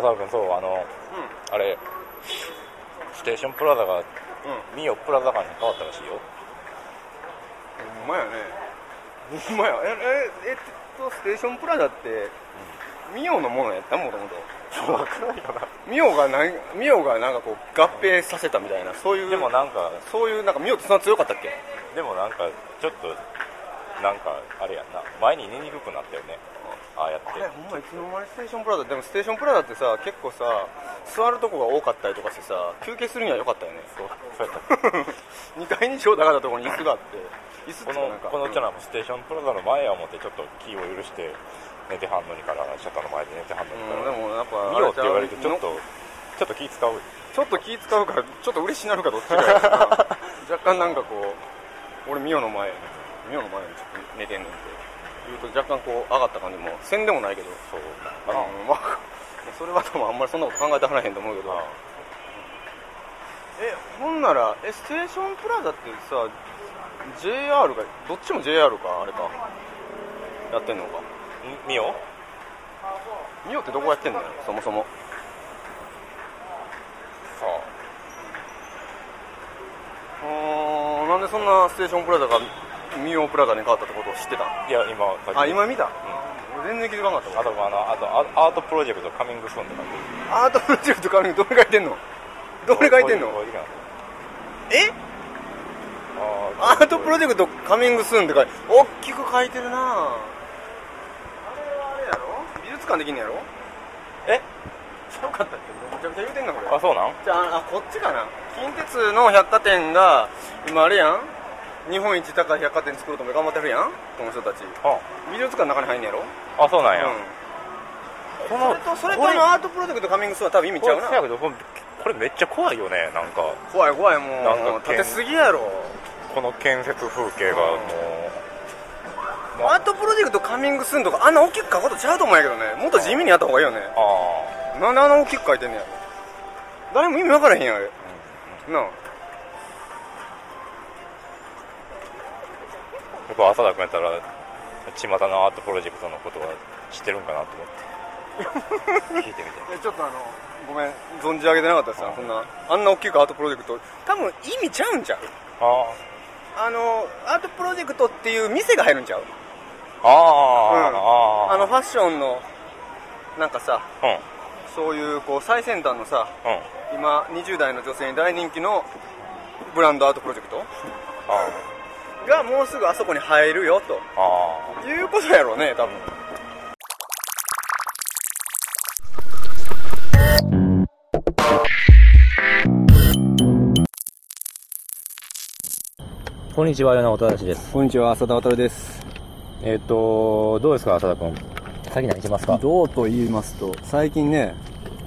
浅田君そうあのあれステーションプラザがうん。ミオプラザ館に変わったらしいよ。ほんまやね。ほんまや。えええっとステーションプラザってミオのものやった？もともと。分からんよな。ミオがなんミオがなんかこう合併させたみたいなそういうでもなんかそういうなんかミオってそんな強かったっけ？でもなんかちょっとなんかあれやんな。前に寝にくくなったよねああやって。あれほんまいつの間にステーションプラザでもステーションプラザってさ結構さ座るとこが多かったりとかしてさ休憩するには良かったよね。そうそうやった。2階に超高かったところに椅子があって。椅子ってこのこのうちらもステーションプラザの前や思ってちょっと気を許して寝てはんのにからシャッターの前で寝てはんのにうん、からでもやっぱ見ようって言われるとちょっのとちょっと気使う。ちょっと気使うからちょっと嬉しなるかどっちか 若干なんかこう俺ミオの前ミオの前にちょっと寝てんねんって言うと若干こう上がった感じもせんでもないけど。そう。あのまあ それは多分あんまりそんなこと考えてはらへんと思うけど。えほんならえステーションプラザってさ JR がどっちも JR かあれか。やってんのか。ん見よミオってどこやってんのよそもそも。さあーなんでそんなステーションプラザがミオプラザに変わったってことを知ってたいや今あ今見た、う俺全然気づかなかった。あとあのあとアアートプロジェクトカミングスーンって。感じアートプロジェクトカミングどれ書いてんの？どれ書いてんの？え？じアートプロジェクトカミングスーンって書いて大きく書いてるなあれはあれやろ？美術館できんのやろ？え？ちゃうかったっけ？めちゃくちゃ言うてんなこれ。あそうなん？じゃああこっちかな。近鉄の百貨店が今あれやん？日本一高い百貨店作ろうとも頑張ってるやんこの人たち。あ。美術館の中に入んねやろ？あそうなんや、うん。こそれとそれとあのアートプロジェクトカミングスは多分意味ちゃうな。これやけどこれこれめっちゃ怖いよねなんか。怖い怖いもうなんか立てすぎやろ。この建設風景がもう。アートプロジェクトカミングスーンとかあんな大きく書くことちゃうと思うんやけどね。もっと地味にやった方がいいよね。あなんであんな大きく書いてんねや。ろ誰も意味分からへんやんあれ。なああ僕は浅田君やったら巷のアートプロジェクトのことは知ってるんかなと思って。聞いてみて。えちょっとあのごめん存じ上げてなかったですそんな。あんな大きくアートプロジェクト。多分意味ちゃうんちゃう？ああ。のアートプロジェクトっていう店が入るんちゃう？あああ、あ。あのファッションのなんかさうん。そういうこう最先端のさうん。今20代の女性に大人気のブランドアートプロジェクト？あがもうすぐあそこに入るよとあいうことやろうね多分こんにちは、米本正です。こんにちは浅田渉ですえっ、と、どうですか、浅田君？先何しますか？どうと言いますと最近ね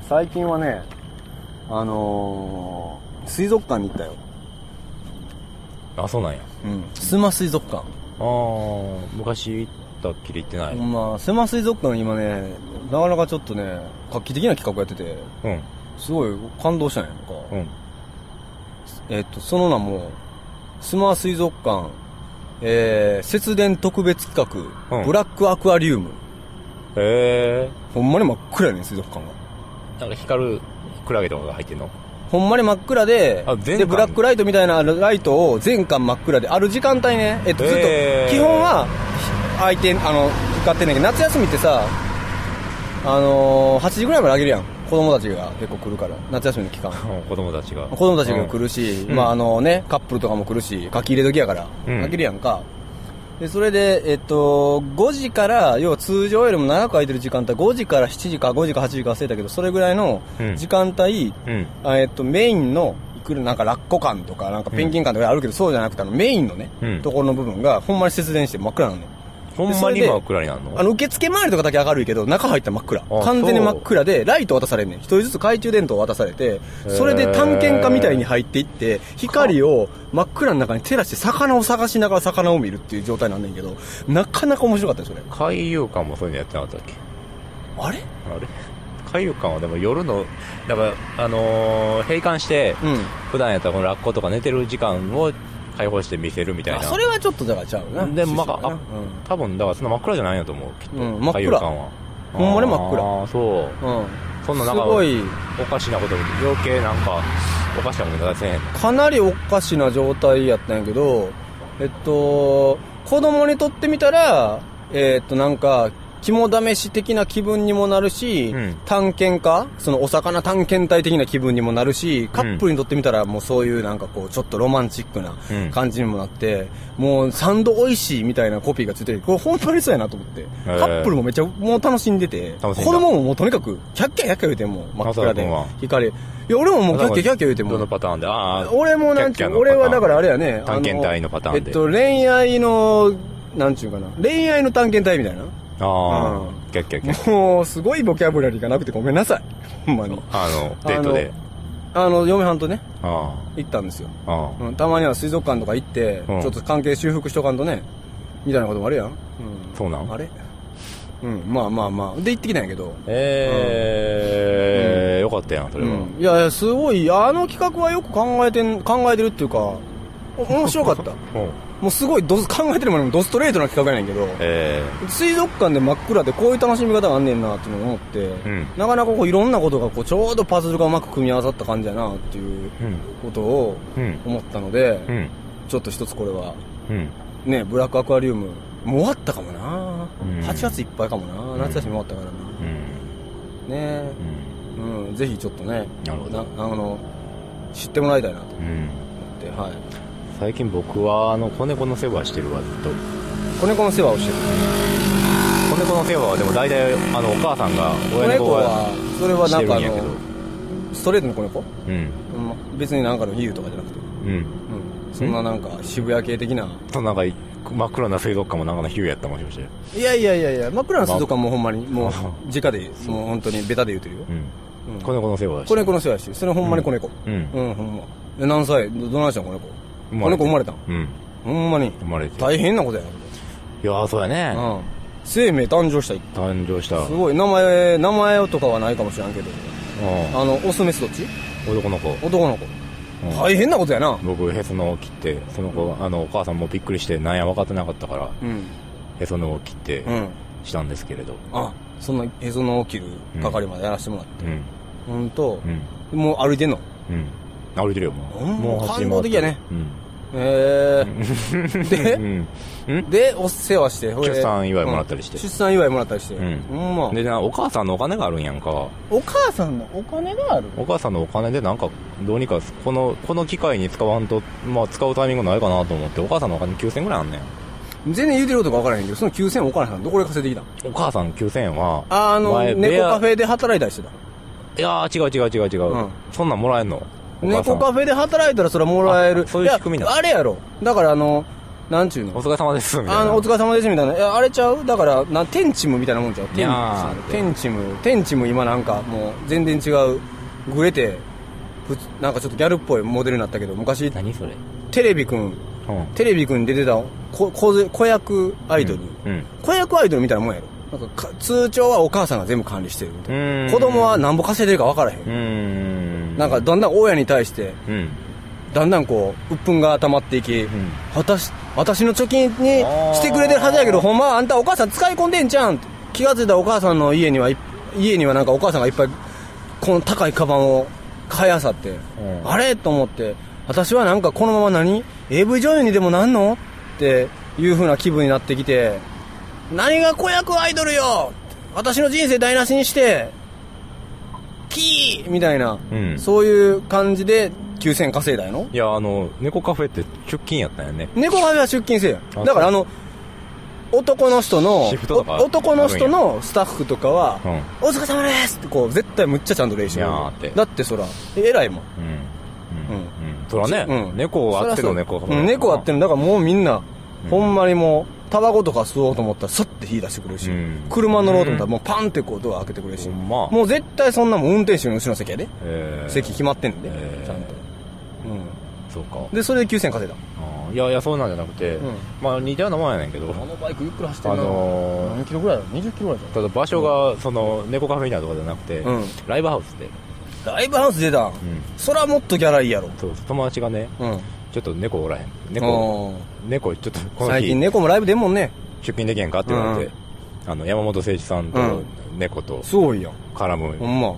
最近はねあのー、水族館に行ったよあ、そうなんや。うん。須磨水族館。ああ、昔行ったっきり行ってない。まあ須磨水族館今ねなかなかちょっとね画期的な企画やってて。うん、すごい感動したんやんか、うん。えっとその名も須磨水族館えー、節電特別企画、うん。ブラックアクアリウム。へえ。ほんまに真っ暗やねん水族館が。なんか光るクラゲとかが入ってんの？ほんまに真っ暗ででブラックライトみたいなライトを全館真っ暗である時間帯ね、えっと、ずっと基本は開いてあの光ってんねんけど夏休みってさあのー、8時ぐらいまであげるやん。子供たちが結構来るから。夏休みの期間。子供たちが。子供たちが来るし、うん。まああのね、カップルとかも来るし、書き入れ時やから、うん。書き入れやんか。で、それで、えっと、5時から、要は通常よりも長く空いてる時間帯、5時から7時か5時か8時か忘れたけど、それぐらいのうん時間帯、うん。あえっと、メインの、いくらなんかラッコ館とか、なんかペンギン館とかあるけど、そうじゃなくて、あの、メインのね、うんところの部分が、ほんまに節電して真っ暗なのね。ほんまに真っ暗になるの？あの、受付周りとかだけ明るいけど、中入ったら真っ暗あ。完全に真っ暗で、ライト渡されんねん。一人ずつ懐中電灯渡されて、それで探検家みたいに入っていって、光を真っ暗の中に照らして魚を探しながら魚を見るっていう状態なんねんけど、なかなか面白かったよ、それ。海遊館もそういうのやってなかったっけ？あれ？あれ？海遊館はでも夜の、だから、あのー閉館して、うん。普段やったらこのラッコとか寝てる時間を開放して見せるみたいあ、な。それはちょっとだからちゃうな。でもまあ、あ趣旨がな多分だからそんな真っ暗じゃないんやと思う、きっと。うん真っ暗は。ほんまに真っ暗ああ、そう。うん。うん。そんななんかすごいおかしなこと余計なんかおかしなこと出せへんのかなりおかしな状態やったんやけど、えっと、子供にとってみたら、えっと、なんか、肝試し的な気分にもなるし、うん探検家そのお魚探検隊的な気分にもなるし、カップルにとってみたらもうそういうなんかこう、ちょっとロマンチックなうん感じにもなって、もう3度美味しいみたいなコピーがついてて、これ本当にそうやなと思って。ーカップルもめっちゃもう楽しんでて、子供ももうとにかく、キャッキャキャッキャ言うてんもん、真っ暗で。光。いや、俺ももうキャッキャキャッキャ言うてんもんどの。パターンで俺もなんちゅう、俺はだからあれややね。探検隊のパターンでえっと、恋愛の、なんちゅうかな。恋愛の探検隊みたいな。ああうんキャッキャキャッキャもう、すごいボキャブラリーがなくてごめんなさい。ほんまに。あのデートであの、嫁はんとね、あ行ったんですよ。うん、たまには水族館とか行って、うんちょっと関係修復しとかんとね、みたいなこともあるやん。うん。そうなん？あれ？うん、まあまあまあ。で、行ってきたんやけど。ええよかったやんそれはうん。いやいや、すごい、あの企画はよく考えてん、考えてるっていうか、お面白かった。うんもうすごいドス、考えてるものもドストレートな企画やねんけど、え水族館で真っ暗でこういう楽しみ方があんねんなっていうのを思って、ん。なかなかこういろんなことがこうちょうどパズルがうまく組み合わさった感じやなっていうことをうん思ったので、うん。ちょっと一つこれは、うん。ね、ブラックアクアリウム、もう終わったかもな、うん。8月いっぱいかもな、夏休み終わったからうん。な。ね。うん。うん、ぜひちょっとね、なるほど。あの、知ってもらいたいなと思うん。って、はい。最近僕はあの子猫の世話してるわずっと。子猫の世話をしてる。子猫の世話はでも大体あのお母さんが子親猫は、それはなんかあの、ストレートの子猫？うん。うん。別になんかの比喩とかじゃなくて、うん。うん、そんななんか渋谷系的な。なんか真っ黒な水族館もなんかの比喩やったもしかして。いやいやいやいや真っ暗な水族館もほんまにもうあ直でもう本当にベタで言うてるよ、うん。うん。子猫の世話は子猫の世話してる。それほんまに子猫。うん。うん、ほんま。え何歳？どどないしたん？子猫生子猫生まれたん？うん。ほんまに。生まれて。大変なことや。いやーそうやね。な、うん、生命誕生した誕生した。すごい。名前名前とかはないかもしれんけど。うん。あのオスメスどっち？男の子。男の子。うん。大変なことやな。僕へその緒切ってその子あのお母さんもびっくりしてなんや分かってなかったからうん。へその緒を切ってうん。したんですけれど。あそんなへその起きる係までやらせてもらって。うん。ほんと。うん。もう歩いてんの？うん。歩いてるよもう。うんもう感動的やね。うんへえでうん。うん。でお世話して。出産祝いもらったりして。うん。出産祝いもらったりして。うん。ま。でなお母さんのお金があるんやんか。お母さんのお金がある？お母さんのお金でなんかどうにかこのこの機会に使わんと、まあ、使うタイミングないかなと思ってお母さんのお金9000円ぐらいあんねん。全然言うてることか分からへんけどその9000円お金さんどこで稼いできたん？お母さん9000円はあの前猫カフェで働いたりしてたいやー違う違う違う違う、うん。そんなんもらえんの？猫カフェで働いたらそれはもらえる。あそういう仕組みなあれやろ。だからあのなんちゅうの？お疲れ様ですみたいな。あのお疲れ様ですみたいな。いやあれちゃう？だからなテンチムみたいなもんちゃう？テンチムテンチム今なんかもう全然違う。グレてなんかちょっとギャルっぽいモデルになったけど昔何それ？テレビくん。うん。テレビくんに出てたこ子ぜ子役アイドル、うん。子役アイドルみたいなもんやろ。なんかか通帳はお母さんが全部管理してるみたいな。うん。子供はなんぼ稼いでるか分からへんなんかだんだん親に対してうん。だんだんこう鬱憤が溜まっていき、ん。私私の貯金にしてくれてるはずやけどほんまはあんたお母さん使い込んでんじゃん。気が付いたらお母さんの家にはい家にはなんかお母さんがいっぱいこの高いカバンを買いあさって、ん。あれ？と思って私はなんかこのまま何？AV 女優にでもなんの？っていう風な気分になってきて何が子役アイドルよ？私の人生台無しにしてキーみたいな、うん。そういう感じで9000稼いだの？いやあの猫カフェって出勤やったんやね。猫カフェは出勤制やあだからあの男の人のシフトとかお男の人のスタッフとかはうん「お疲れ様です!」ってこう絶対むっちゃちゃんと練習いやーって。だってそら偉いもん。うん。うん。うん。うん。そらね、うん。猫あっての猫。うん猫あってのだからもうみんな、うん。ほんまにもうタバコとか吸おうと思ったらスッて火出してくれるし、うん。車乗ろうと思ったらもうパンってこうドア開けてくれるし、ほんま。もう絶対そんなもん運転手の後ろの席やで、えー。席決まってんで、えー。ちゃんと、そうか。うん、でそれで9000稼いだ。あーいやいやそうなんじゃなくて、うん。まあ似たようなもんやねんけど。あのバイクゆっくり走ってあんな、のー何キロぐらいだろ20キロぐらいじただ場所がその猫カフェみたいなところじゃなくて、うん。ライブハウスで、ライブハウス出たん、うん、そらもっとギャラいいやろ。そう友達がねうん。ちょっと猫おらへん。猫猫ちょっとこの最日近猫もライブ出んもんね。出勤できへんかって言われて、あの山本誠一さんとうん。猫とすごいやん。絡む。ほんま。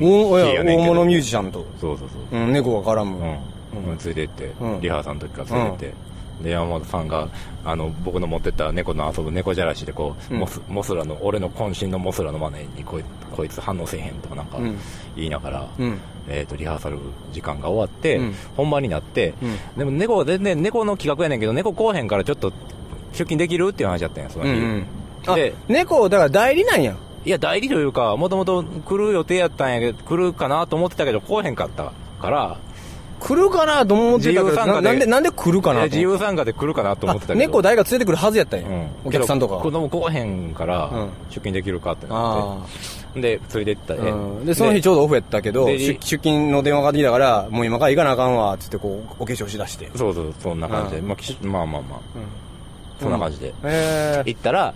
おいや大物ミュージシャンと、そうそうそう。うん、猫が絡む、うん、うん。連れてって、うん。リハーサルの時から連れてって、で山本さんがあの僕の持ってった猫の遊ぶ猫じゃらしでこう、うん。モスモスラの俺の渾身のモスラのマネにこいこいつ反応せえへんとかなんかうん。言いながら、うん。えー、とリハーサル時間が終わって、うん。本番になって、うん。でも猫は全然猫の企画やねんけど猫来おへんからちょっと出勤できるっていう話だったんやその日、うんうん。あで猫だから代理なんや。いや代理というかもともと来る予定やったんやけど来るかなと思ってたけど来おへんかったから来るかなと思ってたけどななんでなんで来るかな自由参加で来るかなと思ってたあけど。猫代が連れてくるはずやったんや、うん。お客さんとか子供来おへんからうん。出勤できるかってなあって、で連れてったあ、で,、うん、でその日ちょうどオフやったけどで出出勤の電話がかかってきたからもう今から行かなあかんわっつってこうお化粧しだして。そうそうそんな感じで、うん。まあまあまあまあ。うん。そんな感じで、行ったら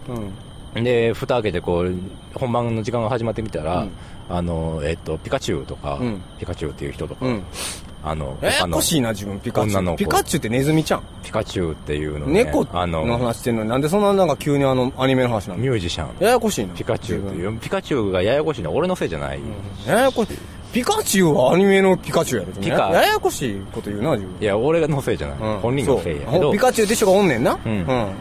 うん。で蓋開けてこう本番の時間が始まってみたら、うん。あのえっとピカチュウとか、うん。ピカチュウっていう人とか、うんあのややこしいな自分ピカチュウ。ピカチュウってネズミちゃん？ピカチュウっていうのね。猫あのの話してんのになんでそんななんか急にあのアニメの話なのミュージシャン。ややこしいな。ピカチュウっていうピカチュウがややこしいのは俺のせいじゃない、ややこしいピカチュウはアニメのピカチュウやろ。ピカ。ややこしいこと言うな自分。いや俺のせいじゃない、うん。本人のせいや。ピカチュウって人がおんねんな？うん。うん。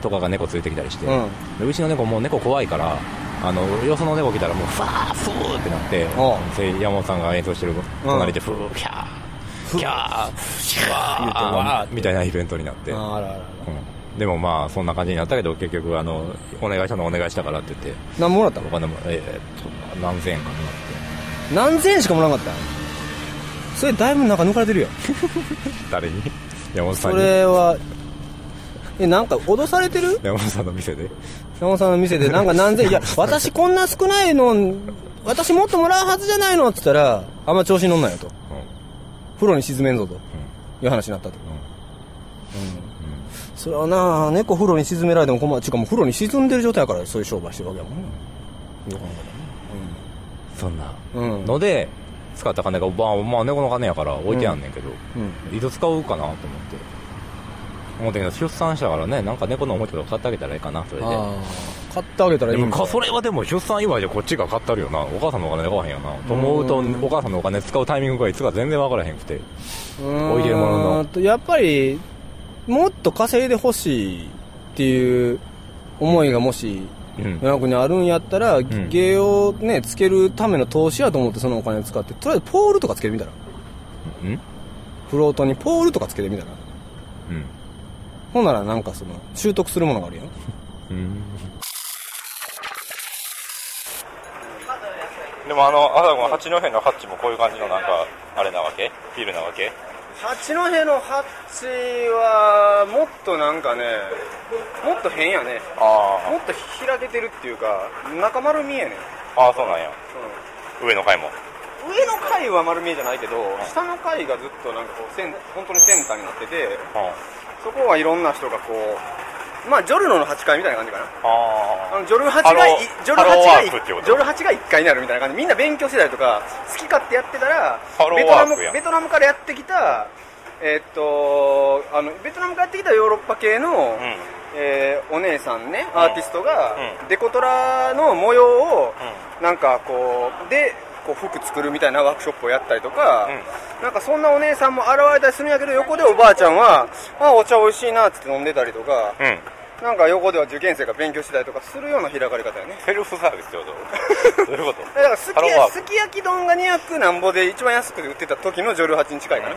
とかが猫連れてきたりして、うん。でうちの猫もう猫怖いからあのよその猫来たらもうファーフーってなって山本さんが演奏してる隣でフーキャーキャーわー。みたいなイベントになって、でもまあそんな感じになったけど結局あのお願いしたのお願いしたからって言って。何もらったの？お金もえーっと何千円かもらって。何千円しかもらわなかった？それだいぶなんか抜かれてるよ。誰に？山本さそんに。れはえなんか脅されてる？山本さんの店で。山本さんの店でなんか何千円？いや 私こんな少ないの私もっともらうはずじゃないのって言ったらあんま調子に乗んないよと。うん風呂に沈めんぞと。いう話になったと。それはな猫風呂に沈められても困る。ちゅうかもう風呂に沈んでる状態やからそういう商売してるわけやもん。ねよく考そんなえたらうん。ので使った金がまあ、まあ、猫の金やから置いてやんねんけど、うん。いつ使うかなと思って思ったけど出産したからねなんか猫のおもちゃとか買ってあげたらいいかなそれで。ああ買ってあげたらいいんかそれはでも出産祝いでこっちが買ったるよな。お母さんのお金買わへんよな。と思うとうん。お母さんのお金使うタイミングがいつか全然分からへんくて。置置いてるものの。やっぱりもっと稼いでほしいっていう思いがもしうん。世の中にあるんやったら、ん。芸をねつけるための投資やと思ってそのお金を使ってとりあえずポールとかつけてみたら。うん。フロートにポールとかつけてみたら。うんほんならなんかその習得するものがあるやん。うん。でもあのあの八戸のハッチもこういう感じのなんかあれなわけ？フィルなわけ？八戸のハッチはもっとなんかねもっと変やね。あもっと開けてるっていうか中丸見えねん、ああそうなんや。上の階も。上の階は丸見えじゃないけど、下の階がずっとなんかこうセン本当にセンターになっててそこはいろんな人がこうまあジョルノの8階みたいな感じかな。ああのジョル8ハロがいジョル8ハローがジョル8が1階になるみたいな感じ。みんな勉強してたりとか好き勝手やってたらベトナムベトナムからやってきたえーっとあのベトナムからやってきたヨーロッパ系の、うん。えーお姉さんねアーティストが、うん。デコトラの模様を、なんかこうでこう服作るみたいなワークショップをやったりとか、なんかそんなお姉さんも現れたりするんやけど横でおばあちゃんは「あお茶美味しいな」っつって飲んでたりとか、うん。うんなんか横では受験生が勉強してたりとかするような開かれ方やね。セルフサービスってこと？どういうこと？だからすきすき焼き丼が200なんぼで一番安くで売ってた時のジョル8に近いかな、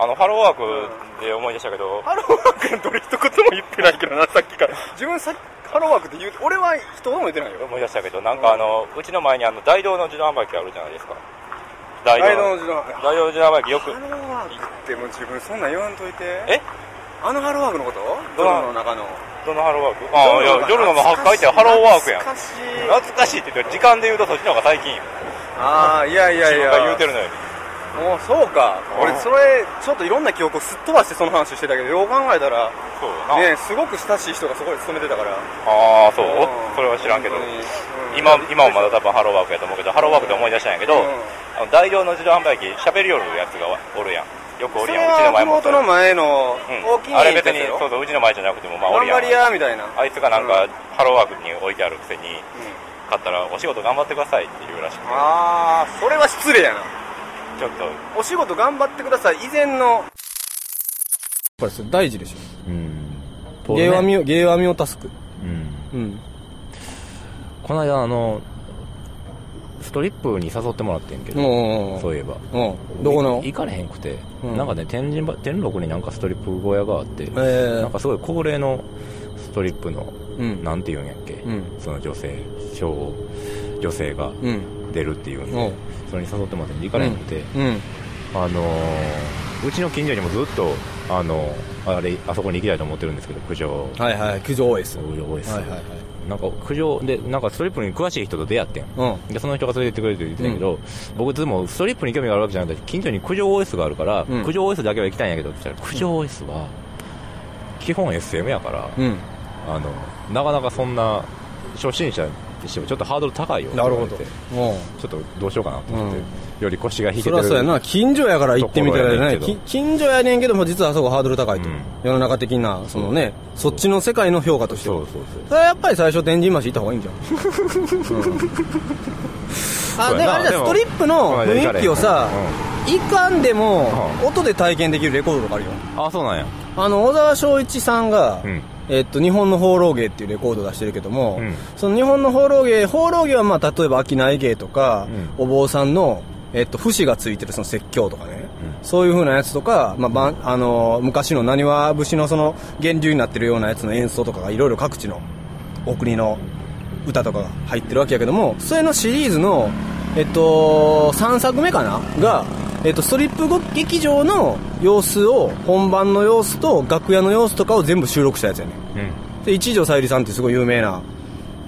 あのハローワークで思い出したけどハローワークのどれ一言も言ってないけどなさっきから。自分さハローワークって言う俺は一言も言ってないよ。思い出したけどなんかあのうちの前にあの大道の自動販売機あるじゃないですか。大大道の自動販売大道の自動販売機よく。ハローワークってもう自分そんなん言わんといて。え？あのハローワークのこと？ドどロの中の。どのハローワーク？ああいや夜のの書いてハローワークやん。懐かしい。懐かしいって言って時間で言うとそっちの方が最近よ。ああいやいやいや。自分が言うてるのよもうそうか。俺うん。それちょっといろんな記憶をすっ飛ばしてその話してたけどよう考えたらそうな、ねすごく親しい人がそこで勤めてたから。ああそう。うん。それは知らんけど。うん。今今もまだ多分ハローワークやと思うけどハローワークで思い出したんやけど、うん。あの大量の自動販売機喋りよるやつがおるやん。よくおるやん。うちのは前も妹の前のうん。大きいあれ別にそうそううちの前じゃなくてもまあおるやん。頑張り屋みたいな。あいつがなんか、ハローワークに置いてあるくせに、買ったらお仕事頑張ってくださいって言うらしくて。ああそれは失礼やなちょっと。お仕事頑張ってください。以前の。これそれ大事でしうん。ょ芸は見を芸は見をタスク。うん。うん。この間あのストリップに誘ってもらってんけど、おうそういえば。おう。どこの？い行かれへんくて、うん。なんかね天神ば天禄になんかストリップ小屋があって、えなんかすごい高齢のストリップの、うん。なんていうんやっけ、うん。その女性小女性が。うん出るっていうんで、それに誘ってもらって行かれへんくて、うん。あのーうちの近所にもずっとあのあれあそこに行きたいと思ってるんですけど九条。はいはい九条 OS 九条 OS、はいはいはい。なんか九条でなんかストリップに詳しい人と出会ってん。うん。でその人が連れてってくれるって言ってたけど、僕でもストリップに興味があるわけじゃなくて近所に九条 OS があるから、うん。九条 OS だけは行きたいんやけどって言ったら九条 OS は基本 SM やから、うん。あのなかなかそんな初心者にしてもちょっとハードル高いよなるほど。ちょっとどうしようかなと思って、うん。より腰が引けてるそりゃそうやな。近所やから行ってみたらね近所やねんけども実はあそこハードル高いと、うん。世の中的なそのねそっちの世界の評価としては。そうそうそう。それはやっぱり最初天神橋行った方がいいんじゃん、うん。あであれじゃストリップの雰囲気をさいかん。でもう音で体験できるレコードとかあるよ。あそうなんや。あの小沢昭一さんが、うんえっと、日本の放浪芸っていうレコードを出してるけども、うん。その日本の放浪芸放浪芸はまあ例えば商い芸とか、お坊さんの、えっと、節がついてるその説教とかね、そういう風なやつとか、まああの昔の浪速節のその源流になってるようなやつの演奏とかがいろいろ各地のお国の歌とかが入ってるわけやけどもそれのシリーズの、えっと、3作目かな？が、えっと、ストリップ劇場の様子を本番の様子と楽屋の様子とかを全部収録したやつやね。うん。で一条沙莉さんってすごい有名な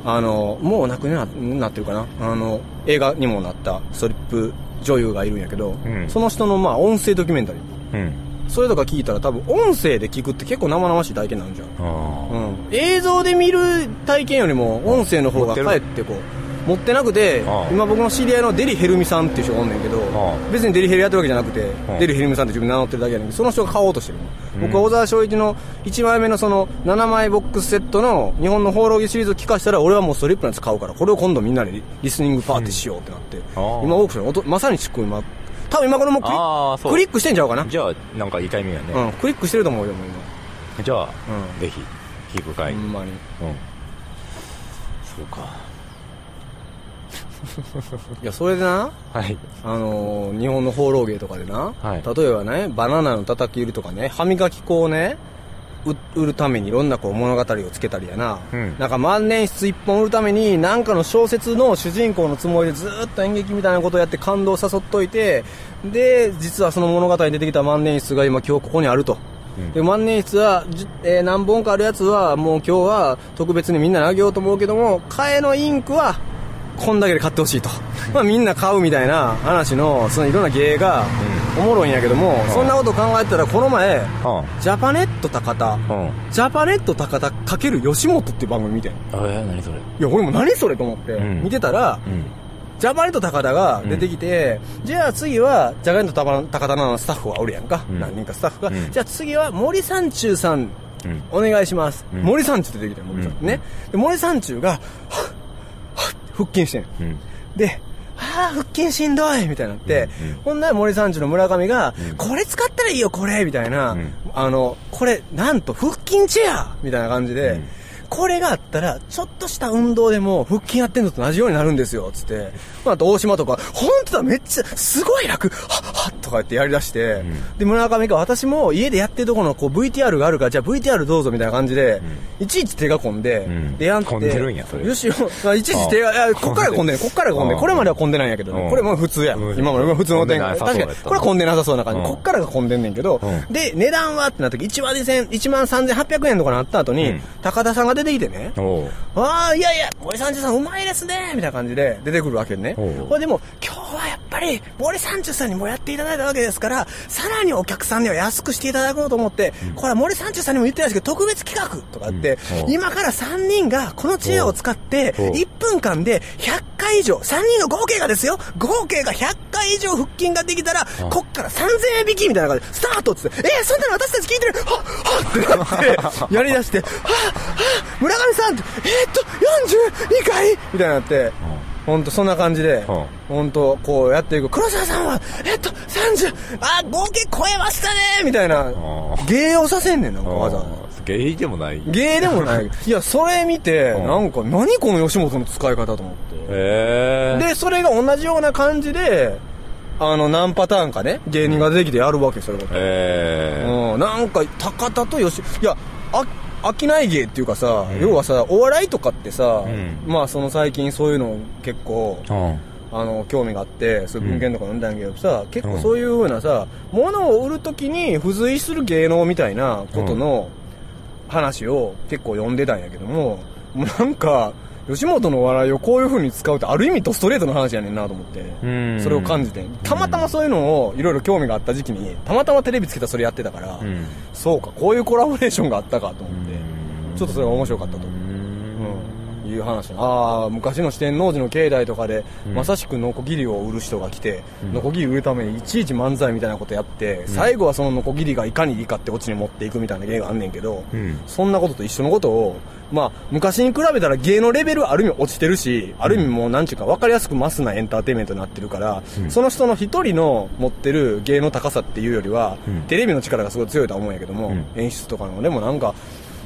あのもう亡くななってるかな？あの映画にもなったストリップ女優がいるんやけど、うん。その人のまあ音声ドキュメンタリー。うん。それとか聞いたら多分音声で聞くって結構生々しい体験になるじゃん。あうん、映像で見る体験よりも音声の方がかえってこう持ってなくて今僕の知り合いのデリヘルミさんっていう人がおんねんけどあ別にデリヘルやってるわけじゃなくてあデリヘルミさんって自分で名乗ってるだけやねんけどその人が買おうとしてるの。僕は小沢昭一の1枚目のその7枚ボックスセットの日本の放浪記シリーズを聞かしたら俺はもうストリップのやつ買うからこれを今度みんなでリリスニングパーティーしようってなって。ああ。今オークション音まさに執行今多分今これもうクリクリックしてんちゃうかな？じゃあなんかいいタイミングやね、うんクリックしてると思うよもうじゃあ、うん。ぜひ聞く会。うん今ほんまに。そうかいやそれでなはい。あのー日本の放浪芸とかでな、はい。例えばねバナナの叩き売りとかね歯磨き粉をねう売るためにいろんなこう物語をつけたりやな、うん。なんか万年筆一本売るためになんかの小説の主人公のつもりでずーっと演劇みたいなことをやって感動を誘っといてで実はその物語に出てきた万年筆が今今日ここにあると、うん。で万年筆は、じえー何本かあるやつはもう今日は特別にみんなにあげようと思うけども替えのインクはこんだけで買ってほしいと。まあみんな買うみたいな話の、そのいろんな芸がおもろいんやけども、そんなこと考えたらこの前、あジャパネット高田、うん。ジャパネット高田かける吉本っていう番組見てん。いえー、何それ？や、俺も何それと思って、うん。見てたら、うん。ジャパネット高田が出てきて、じゃあ次は、ジャパネット高田のスタッフがおるやんか。うん。何人かスタッフが。うん。じゃあ次は森三中さん、うん。お願いします。うん。森三中って出てきてん森三中、うん。ね。で、森三中が、はっ腹筋してん。うん。で、ああ、腹筋しんどいみたいになって、うんうん。ほんなら森三中の村上が、うん。これ使ったらいいよ、これみたいな、うん。あの、これ、なんと腹筋チェアみたいな感じで、うんこれがあったら、ちょっとした運動でも腹筋やってんのと同じようになるんですよ、つって。まあ、あと大島とか、本当だ、めっちゃ、すごい楽はっはっとか言ってやり出して、ん。で、村上が私も家でやってるところのこう VTR があるから、じゃあ VTR どうぞみたいな感じで、いちいち手が込んで、ん。で、やんって、込んでるんやそれ。よしよ、まあいちいち手が、いや、こっから込んでん、こっから込んでん、これまでは込んでないんやけどね、うん。これもう普通やん。うん。今まで普通の展開。確かに、これは混んでなさそうな感じ。うん。こっからが混んでんねんけど、うん。で、値段はってなった時、1万2000、1万3800円とかなった後に、うん。高田さんが出てきてね、ああ、いやいや、森三中さんうまいですね。みたいな感じで出てくるわけね。おう。これでも、今日はやっぱり、森三中さんにもやっていただいたわけですから、さらにお客さんには安くしていただこうと思って、これは森三中さんにも言ってないですけど、特別企画とかって、うん。今から3人がこの知恵を使って、おう。1分間で100回以上、3人の合計がですよ、合計が100回以上腹筋ができたら、こっから3000円引きみたいな感じで、スタートっつって、えー、そんなの私たち聞いてる。はっはっってなって、やり出して、はっはっ村上さんえー、っと、42回？みたいになって、ほんとそんな感じでうん、ほんとこうやっていく。黒沢さんは、えっと、30、あ、合計超えましたね！みたいな。ん、芸をさせんねん、なん。かわざわざ。ゲイでもない。芸でもない。いや、それ見て、うん。なんか、何この吉本の使い方と思って。で、それが同じような感じで、あの、何パターンかね、芸人が出てきてやるわけ、それが。へえ。うん、なんか、高田と吉、いや、あ、飽きない芸っていうかさ、要はさ、お笑いとかってさ、ん。まあ、その最近そういうの結構、うん。あの、興味があって、そういう文献とか読んだんやけどさ、結構そういう風なさ、物を売るときに付随する芸能みたいなことの話を結構読んでたんやけども、もうなんか、吉本の笑いをこういう風に使うってある意味とストレートの話やねんなと思って、うんそれを感じて。たまたまそういうのをいろいろ興味があった時期に、たまたまテレビつけたらそれやってたから、うんそうか、こういうコラボレーションがあったかと思って、ちょっとそれが面白かったと。うんうん、いう話。ああ昔の四天王寺の境内とかで、まさしくノコギリを売る人が来て、ノコギリ売るためにいちいち漫才みたいなことやって、最後はそのノコギリがいかにいいかってオチに持っていくみたいな芸があんねんけど、うん。そんなことと一緒のことをまあ昔に比べたら芸のレベルはある意味落ちてるし、ある意味もうなんちゅうか分かりやすくマスなエンターテインメントになってるから、その人の一人の持ってる芸の高さっていうよりは、ん。テレビの力がすごい強いとは思うんやけども、ん演出とかのでもなんか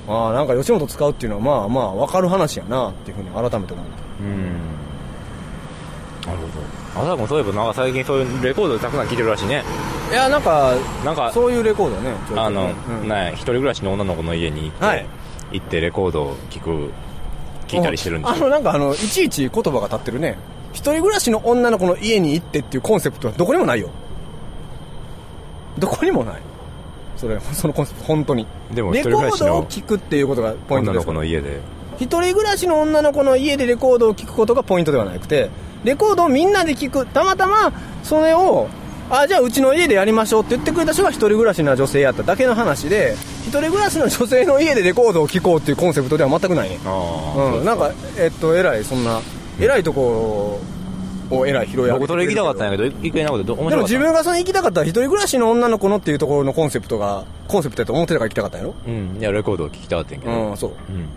ああなんか吉本使うっていうのはまあまあ分かる話やなっていうふうに改めて思ったう。んなるほどあさもそういえばなん。か最近そういうレコードたくさん。聴いてるらしいねいやなんかなんかそういうレコードねちょいちょいあの、うん。ね一人暮らしの女の子の家に行って、はい行ってレコードを聴く聞いたりしてるんですあよのなんかあのいちいち言葉が立ってるね。一人暮らしの女の子の家に行ってっていうコンセプトはどこにもないよ。どこにもないそれそのコンセプト本当にでもレコードを聞くっていうことがポイント女のです子の家で。一人暮らしの女の子の家でレコードを聴くことがポイントではなくてレコードをみんなで聴く。たまたまそれをあじゃあうちの家でやりましょうって言ってくれた人が一人暮らしな女性やっただけの話で一人暮らしの女性の家でレコードを聴こうっていうコンセプトでは全くない。ねあうん、なんか、えっと、えらい、そんな、えらいとこを、えらい拾い上げて僕それ行きたかったんやけど行けなくてでも自分がその行きたかったら、一人暮らしの女の子のっていうところのコンセプトが、コンセプトやと思ってたから行きたかったんやろ？うん。いやレコードを聴きたかったんやけど。うん、そう。うん。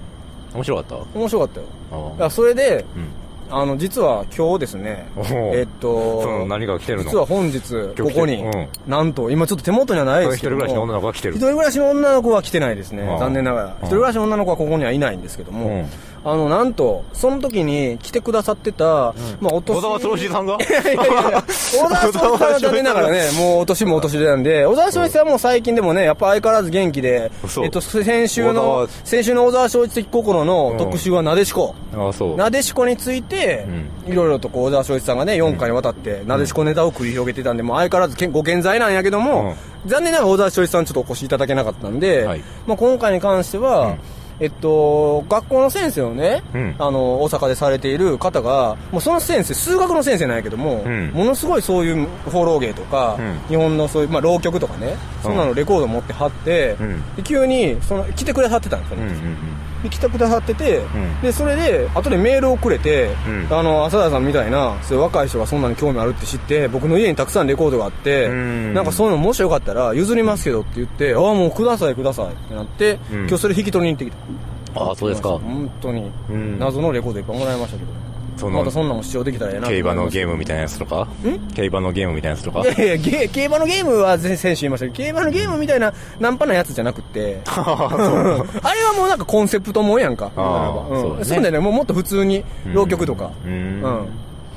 面白かった面白かったよ。あそれで、うん。あの、実は今日ですねえっと、何が来てるの？実は本日、ここに、うん。なんと、今ちょっと手元にはないで一人すけど。も暮らしの女の子が来てる。一人暮らしの女の子は来てないですね残念ながら。一人暮らしの女の子はここにはいないんですけども、うんあの、なんと、その時に来てくださってた、まあ、お年小沢総司さんが？いやいやいや、小沢総司さんは残念ながらね、もうお年もお年なんで、小沢総司さんはもう最近でもね、やっぱ相変わらず元気で、えっと、先週小の沢、先週の小沢昭一的心の特集はなでしこ。ああそう。なでしこについて、いろいろとこう小沢昭一さんがね、4回にわたって、なでしこネタを繰り広げてたんで、もう相変わらずご健在なんやけども、残念ながら小沢昭一さんちょっとお越しいただけなかったんで、はい。まあ今回に関しては、えっと、学校の先生をね、うん。あの、大阪でされている方が、もうその先生、数学の先生なんやけども、ん。ものすごいそういう放浪芸とか、うん。日本のそういう、まあ、浪曲とかね、そんなのレコード持ってはって、うん。で急に、その、来てくれはってたんですよ、うんうんで来てくださってて、ん。でそれで後でメールをくれて、うん。あの浅田さんみたいなそういう若い人がそんなに興味あるって知って僕の家にたくさんレコードがあって、うん。なんかそういうのもしよかったら譲りますけどって言って、ああもうくださいくださいってなって、うん。今日それ引き取りに行ってきた。ああそうですか。本当に、うん。謎のレコードいっぱいもらいましたけどそのまたそんなできたらええな競馬のゲームムみたいなやつとか？競馬のゲームみたいなやつとか？いやいやゲ競馬のゲームは先週言いましたけど競馬のゲームみたいなナンパなやつじゃなくって。あれはもうなんかコンセプトもんやんか。あーうん。そうだね。そうだよねもうもっと普通に浪曲とか。うん。うん。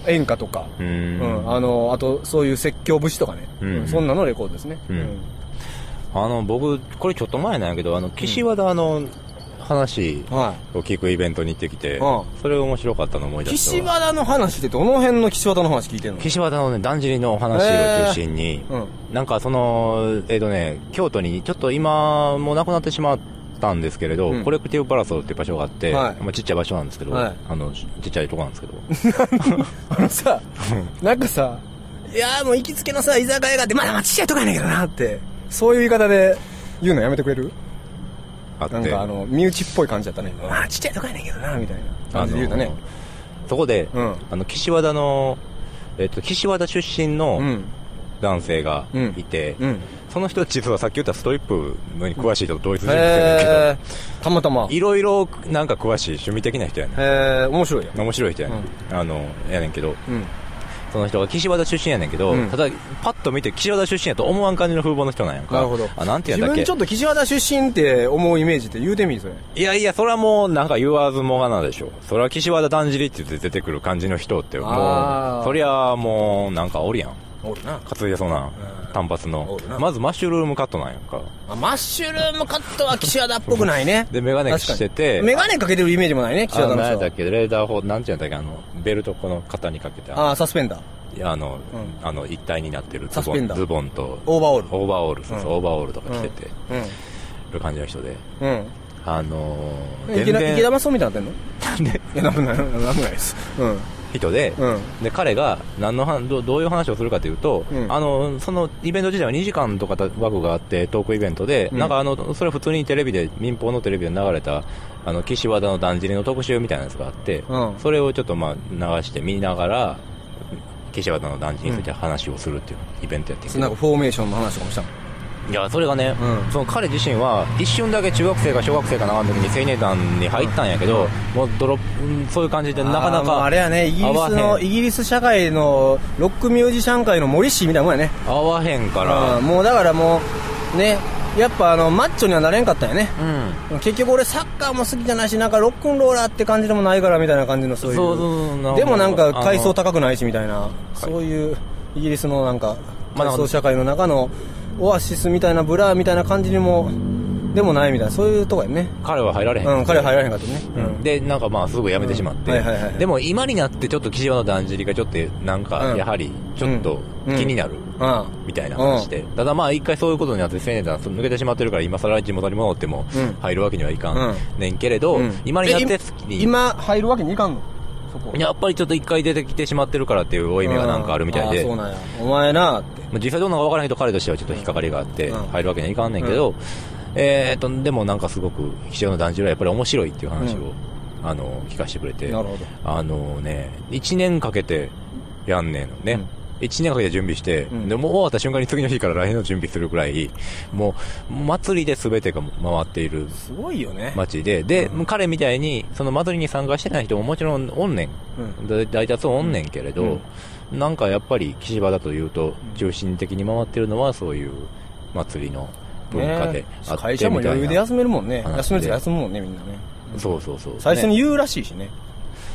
演歌とか。ううん。んあのあとそういう説教節とかね。うん。うん。そんなのレコードですね。うん。あの僕これちょっと前なんやけどあの岸和田の話はを聞くイベントに行ってきてうん。それが面白かったの思いい出した岸和田の話ってどの辺の岸和田の話聞いてんの？岸和田のねだんじりの話を中心に、うん。なんかそのえっ、とね京都にちょっと今もうなくなってしまったんですけれど、うん。コレクティブパラソルっていう場所があって、はい。まあ、ちっちゃい場所なんですけど、はい。あのちっちゃいとこなんですけど。あのさ なんかさいやーもう行きつけのさ、居酒屋があって、まだまあちっちゃいとこやねんけどなって、そういう言い方で言うのやめてくれる？あってなんかあの、身内っぽい感じだったね。まあちっちゃいとこやねんけどな、みたいな感じで言うたね。そこで、うんあの岸和田の、えっと、岸和田出身のうん。男性がいて、うん。その人実はさっき言ったストリップのに詳しい人と同一人物やねんけど、たまたま。いろいろなんか詳しい趣味的な人やねん。へー、面白いやん。面白い人やねん。あの、やねんけど、うん。その人が岸和田出身やねんけど、うんただ、パッと見て岸和田出身やと思わん感じの風貌の人なんやんか。なるほど。あ、なんて言うん自だっけ？分ちょっと岸和田出身って思うイメージって言うてみそれ。いやいや、それはもうなんか言わずもがなでしょ。それは岸和田だんじりって言って出てくる感じの人って、もう、そりゃもうなんかおるやん。おるな。担いでそうな単発の。まずマッシュルームカットなんやんか。あマッシュルームカットは岸和田っぽくないね。で、メガネしてて、メガネかけてるイメージもないね、岸和田の人は。何やったっけ、レーダー砲、なんて言うんだっけ、あの、ベルトこの肩にかけて、ああ、サスペンダー。いやあの、うんあの、一体になってるズボンズボンと、オーバーオール。オーバーオール、そうそう、うんオーバーオールとか着てて、うる感じの人で、ん。うん。あのー、池田池田マスオみたいになってんの？なんで？いや、なんもない、なんもないです。うん。人で、うん。で、彼が何の話どうどういう話をするかというと、うん。あの、そのイベント自体は2時間とか枠があって、トークイベントで、うん。なんかあの、それは普通にテレビで、民放のテレビで流れた、あの、岸和田のだんじりの特集みたいなやつがあって、うん。それをちょっとまあ流して見ながら、岸和田のだんじりについて話をするっていうイベントやってなんかフォーメーションの話とかもしたの？いや、それがね、うんその彼自身は、一瞬だけ中学生か小学生かなんかの時に青年団に入ったんやけど、もうドロップ、うんそういう感じでなかなかあれやね、イギリスの、イギリス社会のロックミュージシャン界のモリッシーみたいなもんやね。合わへんから、うんもうだからもう、ね、やっぱあの、マッチョにはなれんかったんやね。うん。結局俺サッカーも好きじゃないし、なんかロックンローラーって感じでもないからみたいな感じのそういう。そうそうそうでもなんか階層あ高くないしみたいな、そういうイギリスのなんかまあ階層社会の中のオアシスみたいなブラーみたいな感じにも、でもないみたいな、そういうとこやね。の彼は入られへん。うん、彼は入らへんかったね。うん。で、なんかまあすぐ辞めてしまって、でも今になってちょっと岸和田だんじりがちょっとなんかうん。やはりちょっと気になる。あみたいな話で、ただまあ一回そういうことになって青年団抜けてしまってるから今更地元に戻ってもうん。入るわけにはいかうん。んねんけれど、うん。今になって今入るわけにいかんの？そこ。やっぱりちょっと一回出てきてしまってるからっていう負い目がなんかあるみたいで、あーそうなんや。お前な実際どうなのか分からないけど彼としてはちょっと引っかかりがあってうん。入るわけにはいかん。ねんけど、えーっとでもなんかすごく岸和田団地はやっぱり面白いっていう話を、うん。あの聞かせてくれて。あのね1年かけてやんねんのね、うん1年かけて準備して、うんでもう終わった瞬間に次の日から来年の準備するくらいもう祭りで全てが回っているすごいよね。街でで、彼みたいにその祭りに参加してない人ももちろんおんねんうん。だ大多数おんねんけれど、なんかやっぱり岸和田というと中心的に回ってるのはそういう祭りの文化でねあって会社もみたいな、余裕で休めるもんね。休めると休むもんね、みんなね。そうそうそう最初にね言うらしいしね。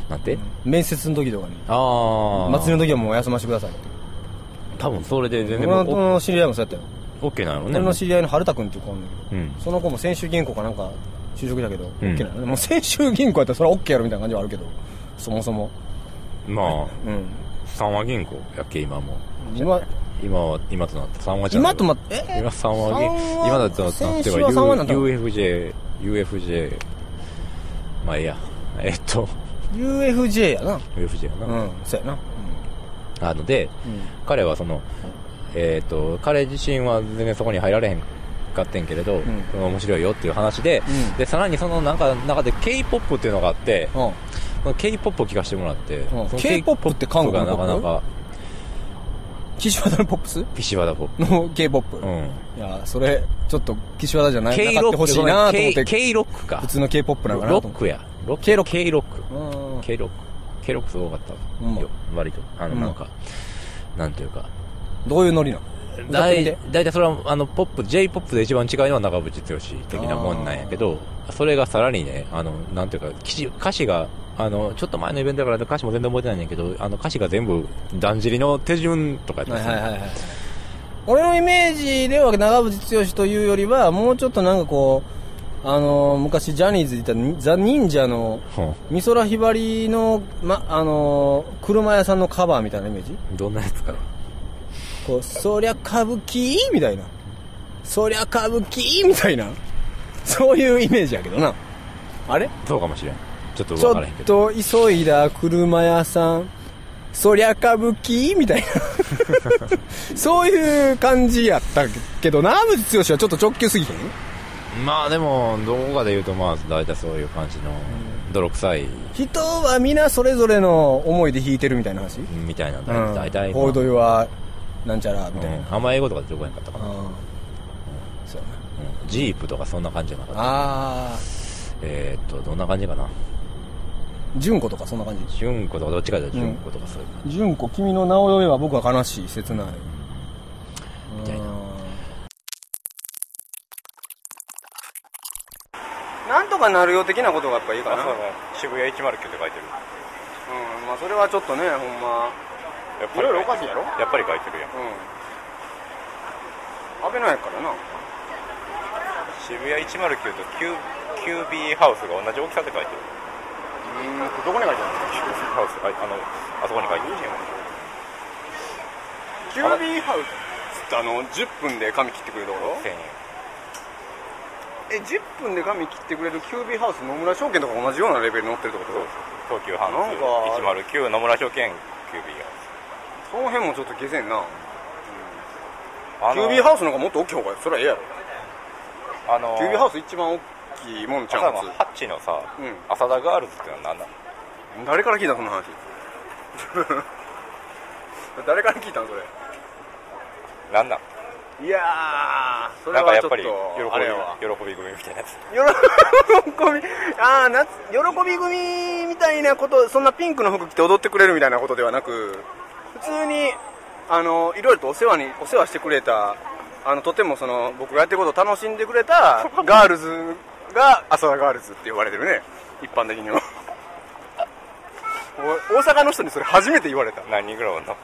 なんて、面接の時とかに。ああ祭りの時はもう休ませてくださいって。多分。それで全俺然もの知り合いもそうやったよ。オッケーなのね。俺の知り合いの春田君っていう子なんだけど、うん。その子も先週銀行かなんか就職だけど、うん。OK なの。ね。もう先週銀行やったらそれは OK やろみたいな感じはあるけど、そもそも。まあうん。三和銀行やっけ今も。今、今は今となって三和じゃない今とまって、え？今三和銀今だとなっては UFJ UFJ まあいいや。えっと。UFJ やな。UFJ やな、うん、そうやな。なので、彼はその、えっ、と、彼自身は全然そこに入られへんかってんけれど、んその面白いよっていう話で、うんで、さらにそのなんか中で K-POP っていうのがあって、うん。その K-POP を聞かせてもらって、んその K-POP って韓国のがなかなか、岸和田のポップス？岸和田ポップ。の K-POP。うん。いや、それ、ちょっと岸和田じゃないな K かってほしいなと思っ K, て、K ロックか普。通の K-POP なのかなと思って。ロックや。ロック K ロック K ロック。うん K ロック。K ロックすごかった。うんよ割と。あの、うんなんか、なんていうか。どういうノリなの？歌だい。大体それは、あの、ポップ、J-POP で一番近いのは長渕剛的なもんなんやけど、それがさらにね、あの、なんていうか、歌詞が、あの、ちょっと前のイベントだから歌詞も全然覚えてないんだけど、あの、歌詞が全部、だんじりの手順とかやったはいはい。俺のイメージでは長渕剛というよりは、もうちょっとなんかこう、あのー昔ジャニーズでいたザ・忍者のほ美空ひばりの、ま、あのー車屋さんのカバーみたいなイメージ？うどんなやつかな。こう、そりゃ歌舞伎？みたいな。そりゃ歌舞伎？みたいな。そういうイメージやけどな。あれ？そうかもしれん。ちょっとちょっ分からへんけど。と急いだ車屋さん。そりゃ歌舞伎？みたいな。そういう感じやったけど、長渕剛はちょっと直球すぎひん？まあでも、どこかで言うと、まあ、大体そういう感じの、泥臭い、人は皆それぞれの思いで弾いてるみたいな話？みたいな、うん大体、まあコードは、なんちゃら、みたいな。うんあんま英語とかでどこやんかったかな。そうやうんジープとかそんな感じじゃなかった。な。ああ、えーっと、どんな感じかな？純子とかそんな感じ？純子とかどっちかというと純子とかそういう感純子、君の名を呼べば僕は悲しい、切ない。みたいななんとかなるよ的なことがやっぱいいかな。あそうね。渋谷109って書いてる。うん、まあそれはちょっとね、ほんま。やっぱりいろいろおかしいやろ？やっぱり書いてるやん。うん。安倍なんやからな。渋谷109と QB ハウスが同じ大きさで書いてる。うん、どこに書いてあるの？QB ハウス。ああのあそこに書いてる。キュービーハウスってあの、10分で髪切ってくれるところ？1000円え、10分で髪切ってくれるキュービーハウス野村証券とか同じようなレベルに乗ってるってこと？東急ハンなんズか109野村証券 QB その辺もちょっと下せんな。ハウスキュービーハウスの方がもっと大きい方がそれはええやろ。あのキュービーハウス一番大きいもんちゃ朝うんハッチのさ、うん。浅田ガールズってのは何だ通誰から聞いたその話？誰から聞いたのそれ？何だいやーそれはちょっとり喜び組みたいなやつ。喜びああ夏喜び組みたいなことそんなピンクの服着て踊ってくれるみたいなことではなく普通にあのいろいろとお世話にお世話してくれたあのとてもその僕がやってることを楽しんでくれた ガールズが浅田ガールズって呼ばれてるね。一般的には。お大阪の人にそれ初めて言われた。何人ぐらいおんの？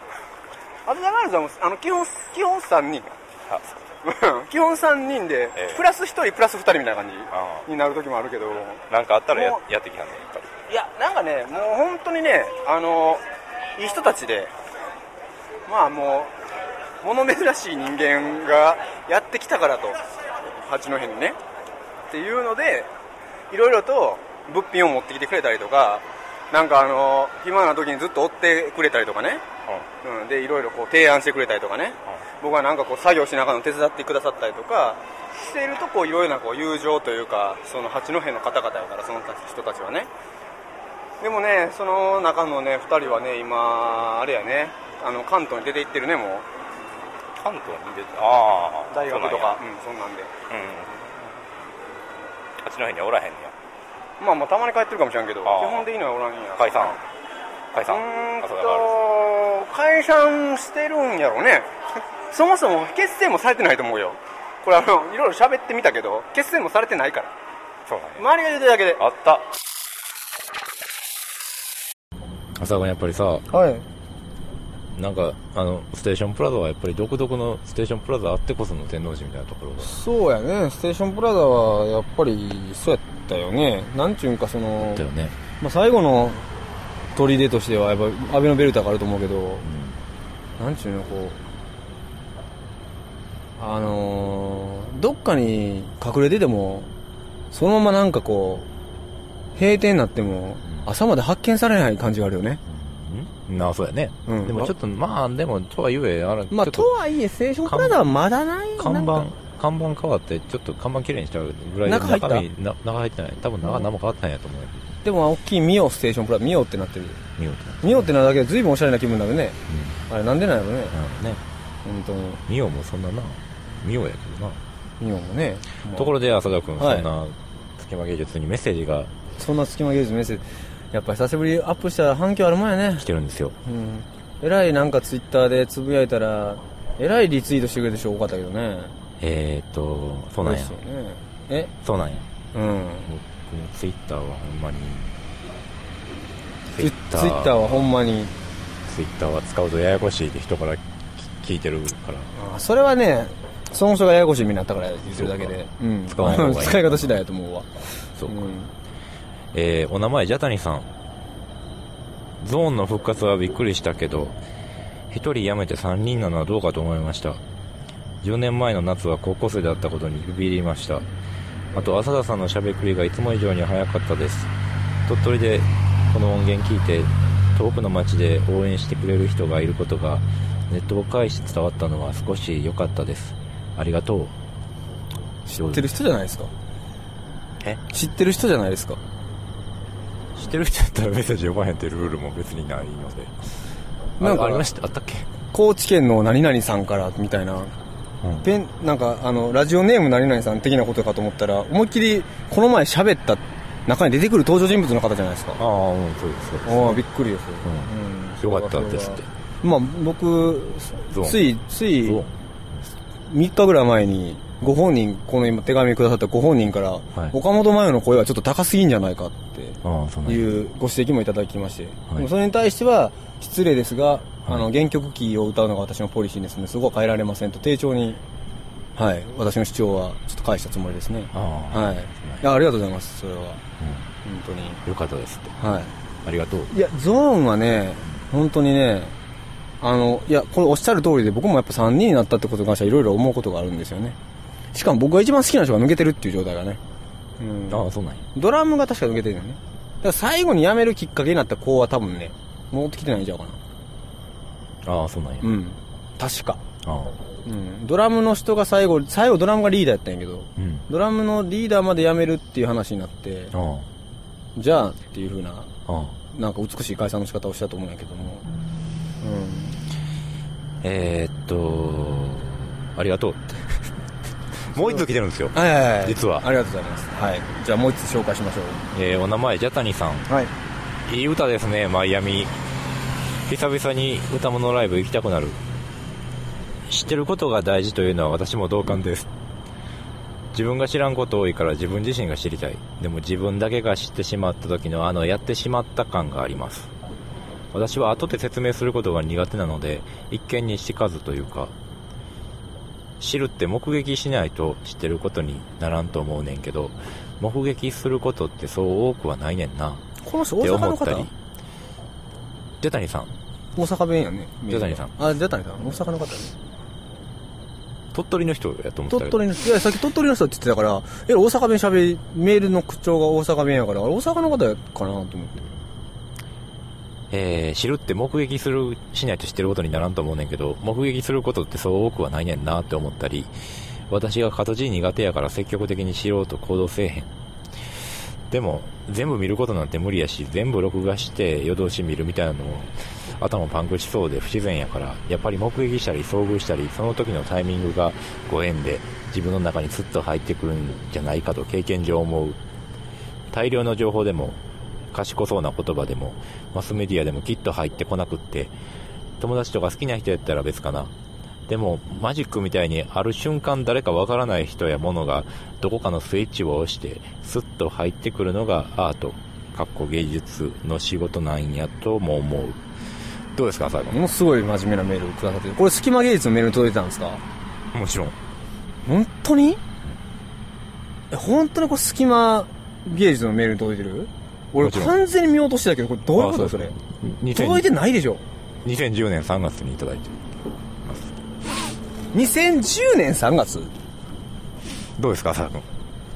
浅田ガールズはもうあの基本基本3人あうん基本3人で、ええ。プラス1人プラス2人みたいな感あじになる時もあるけど。なんかあったらやもやってきたねやっぱり。いやなんかねもう本当にねあのいい人たちでまあもう物珍しい人間がやってきたからと八戸にね。っていうのでいろいろと物品を持ってきてくれたりとかなんかあの暇な時にずっと追ってくれたりとかね、うん、でいろいろこう提案してくれたりとかね、僕はなんかこう作業しながらの手伝ってくださったりとかしているとこういろいろなこう友情というかその八戸の方々やからその人たちはね。でもねその中のね2人はね今あれやねあの関東に出て行ってるねもう。関東に出てああ大学とか。そううんそんなんで。うん。八戸にはおらへんねや。まあまあたまに帰ってるかもしれんけど基あー。本的にはおらんん。や解散。解散。うーんと解散してるんやろうねそもそも結成もされてないと思うよ。これあのいろいろ喋ってみたけど結成もされてないから。ズそうなんや周りが言うてるだけで。あった。朝がやっぱりさ、はい。なんか、あの、ステーションプラザはやっぱり独特のステーションプラザあってこその天王寺みたいなところが。そうやね。ステーションプラザはやっぱりそうやったよね。なんちゅうんかそのだよね。まあ、最後の砦としてはやっぱアベノベルタがあると思うけどなんちゅうのこうあのーどっかに隠れててもそのままなんかこう閉店になっても朝まで発見されない感じがあるよねうんなあ、そうやね。うんでもちょっと、まあ、でも、とはいえ、あれ、まあととはいえステーションプラザはまだない看板看板変わって、ちょっと看板きれいにしちゃうぐらい中入った身な中入ってない。多分中何も変わってないやと思うよ。でも大きいミオステーションプラザミオってなってる見事な。ミオってなるだけで随分おしゃれな気分になるねうん。あれなんでなんやろねなるね。本当にミオもそんなな、ミオやけどな。ミオもね。ところで、浅田君、はいそんな、隙間芸術にメッセージが。そんな隙間芸術メッセージ。やっぱ久しぶりアップしたら反響あるもんやね。来てるんですよ。うん。えらいなんかツイッターでつぶやいたらえらいリツイートしてくれる人多かったけどね。えーっと、そうなんや。嬉し。いね。え？そうなんや。うん。僕もツイッターはほんまに、ツイツイッター。はほんまに。ツイッターは使うとややこしいって人から聞いてるから。あそれはねその人がややこしい目になったから言ってるだけでうん使わない方がいい使い方次第やと思うわそうか。んえーお名前、ジャタニさん。ゾーンの復活はびっくりしたけど、一人辞めて三人なのはどうかと思いました。10年前の夏は高校生だったことにビビりました。あと、浅田さんのしゃべくりがいつも以上に早かったです。鳥取でこの音源聞いて、遠くの街で応援してくれる人がいることがネットを介して伝わったのは少し良かったですありがとう。知知ってる人じゃないですか？え？知ってる人じゃないですか？知ってる人やったらメッセージ読まへんってルールも別にないので。なんかあありました？あったっけ？高知県の何々さんからみたいな。うん。ペンなんかあのラジオネーム何々さん的なことかと思ったら思いっきりこの前喋った中に出てくる登場人物の方じゃないですか。ああうんそうですそうです。ああびっくりですよ、うん。よかったですって。まあ僕ついつい3日ぐらい前にご本人この今手紙くださったご本人から、はい。岡本真代の声はちょっと高すぎんじゃないかっていうご指摘もいただきまして、い。でもそれに対しては失礼ですが、あの原曲キーを歌うのが私のポリシーですのでそこは変えられませんと丁重にはい私の主張はちょっと返したつもりですね。ああはい。いやありがとうございますそれは。本当に。よかったですって。はい。ありがとう。いやゾーンはね本当にねあのいやこれおっしゃる通りで僕もやっぱ3人になったってことに関してはいろいろ思うことがあるんですよね。しかも僕が一番好きな人が抜けてるっていう状態がね、うん、ああそうなんや。ドラムが確か抜けてるよね。だから最後に辞めるきっかけになった子は多分ね戻ってきてないんちゃうかな。ああそうなんや。うん。確か。ああ。うん。ドラムの人が最後最後ドラムがリーダーやったんやけどうん。ドラムのリーダーまで辞めるっていう話になってあじゃあっていう風なああ。あなんか美しい解散の仕方をしたと思うんやけどもえー、っとありがとう。っ てもう一つ来てるんですよ。うんはいはいはい。実は。ありがとうございます。はい。じゃあもう一つ紹介しましょえーお名前ジャタニさん。うはい。いい歌ですねマイアミ。久々に歌物ライブ行きたくなる。知ってることが大事というのは私も同感です。自分が知らんこと多いから自分自身が知りたい。でも自分だけが知ってしまった時のあのやってしまった感があります私は後で説明することが苦手なので一見にしかずというか知るって目撃しないと知ってることにならんと思うねんけど目撃することってそう多くはないねんな。この人大阪の方思ったり。ジャタニさん。大阪弁やねジャタニさん。あジャタニさん。大阪の方。ね鳥取の人やと思った鳥取の人。いやさっき鳥取の人って言ってたからえ大阪弁しゃべりメールの口調が大阪弁やから大阪の方やかなと思ってえー知るって目撃するしないと知ってることにならんと思うねんけど目撃することってそう多くはないねんなって思ったり私が形苦手やから積極的に知ろうと行動せえへん。でも全部見ることなんて無理やし全部録画して夜通し見るみたいなのも頭パンクしそうで不自然やからやっぱり目撃したり遭遇したりその時のタイミングがご縁で自分の中にスッと入ってくるんじゃないかと経験上思う。大量の情報でも賢そうな言葉でもマスメディアでもきっと入ってこなくって友達とか好きな人やったら別かな。でもマジックみたいにある瞬間誰かわからない人や物がどこかのスイッチを押してスッと入ってくるのがアート。かっこ芸術の仕事なんやとも思う。どうですか最後ものすごい真面目なメールくださってる。これ隙間芸術のメール届いてたんですか？もちろん。本当に？え本当にこれ隙間芸術のメールに届いてる？俺完全に見落としてたけどこれどういうことあそれ2000届いてないでしょ。2010年3月にいただいて2010年3月どうですか浅田君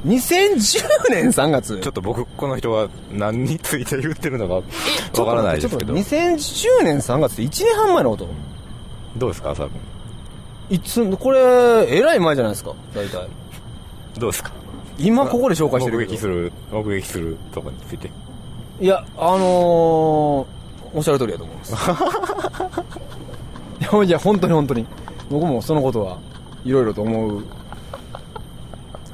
？2010年3月ちょっと僕この人が何について言ってるのかわからないですけど。ちょっと待って2010年3月って1年半前のこと？どうですか浅田君？いつこれえらい前じゃないですか大体。どうですか？今ここで紹介してる目撃する目撃するとこについていやあのー、おっしゃる通りだと思います。いや本当に本当に。僕もそのことはいろいろと思う。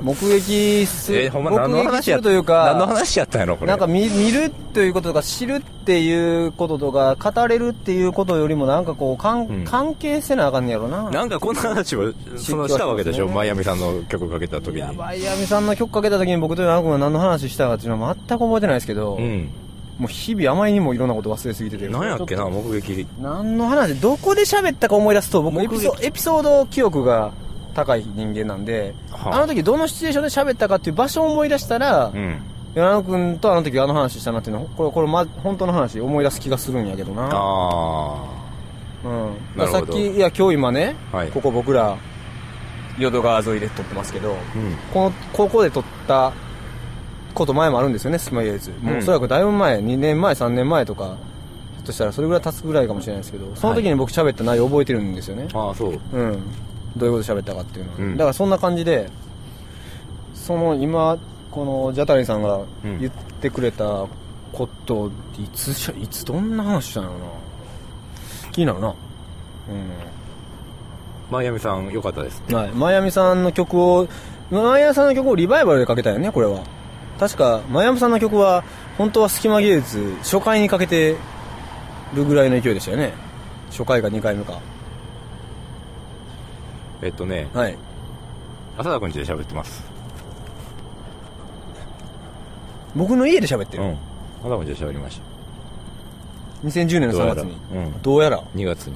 目撃する、えほんま目撃するというか何の話やったんやろこれ。なんか見見るということとか知るっていうこととか語れるっていうことよりもなんかこうかん、うん。関係せなあかんねやろな。なんかこんな話をそのしたわけでしょ、ねマイアミさんの曲かけた時に。いやバイアミさんの曲かけた時に僕とヤン君が何の話したかっていうのは全く覚えてないですけど、うん。もう日々あまりにもいろんなこと忘れすぎてて何やっけな目撃。何の話どこで喋ったか思い出すと僕エピソエピソード記憶が高い人間なんで、はあ。あの時どのシチュエーションで喋ったかっていう場所を思い出したら、うん柳野君とあの時あの話したなっていうのこれこれ、ま、本当の話思い出す気がするんやけどな。あうん、なるほど。さっきいや今日今ね、はい。ここ僕ら淀川沿いで撮ってますけどあうん。このここで撮ったこと前もあるんですよね隙間芸術もううんおそらくだいぶ前2年前3年前とかとしたらそれぐらい経つぐらいかもしれないですけどその時に僕喋った内容覚えてるんですよね、ああ、そう。うん。どういうこと喋ったかっていうのは、うん。だからそんな感じでその今このジャタリンさんがうん。言ってくれたこといつしゃいつどんな話したんやろな。気になるな。マイアミさん、良かったです。うんはい。マイアミさんの曲をマイアミさんの曲をリバイバルでかけたよねこれは。確かマイアミさんの曲は本当は隙間芸術初回にかけてるぐらいの勢いでしたよね。初回か2回目か。えっとね、はい。浅田くんちで喋ってます。僕の家で喋ってる、うん。浅田くんちで喋りまし2010年の3月にどうやら。うん。どうやら。た。2月に。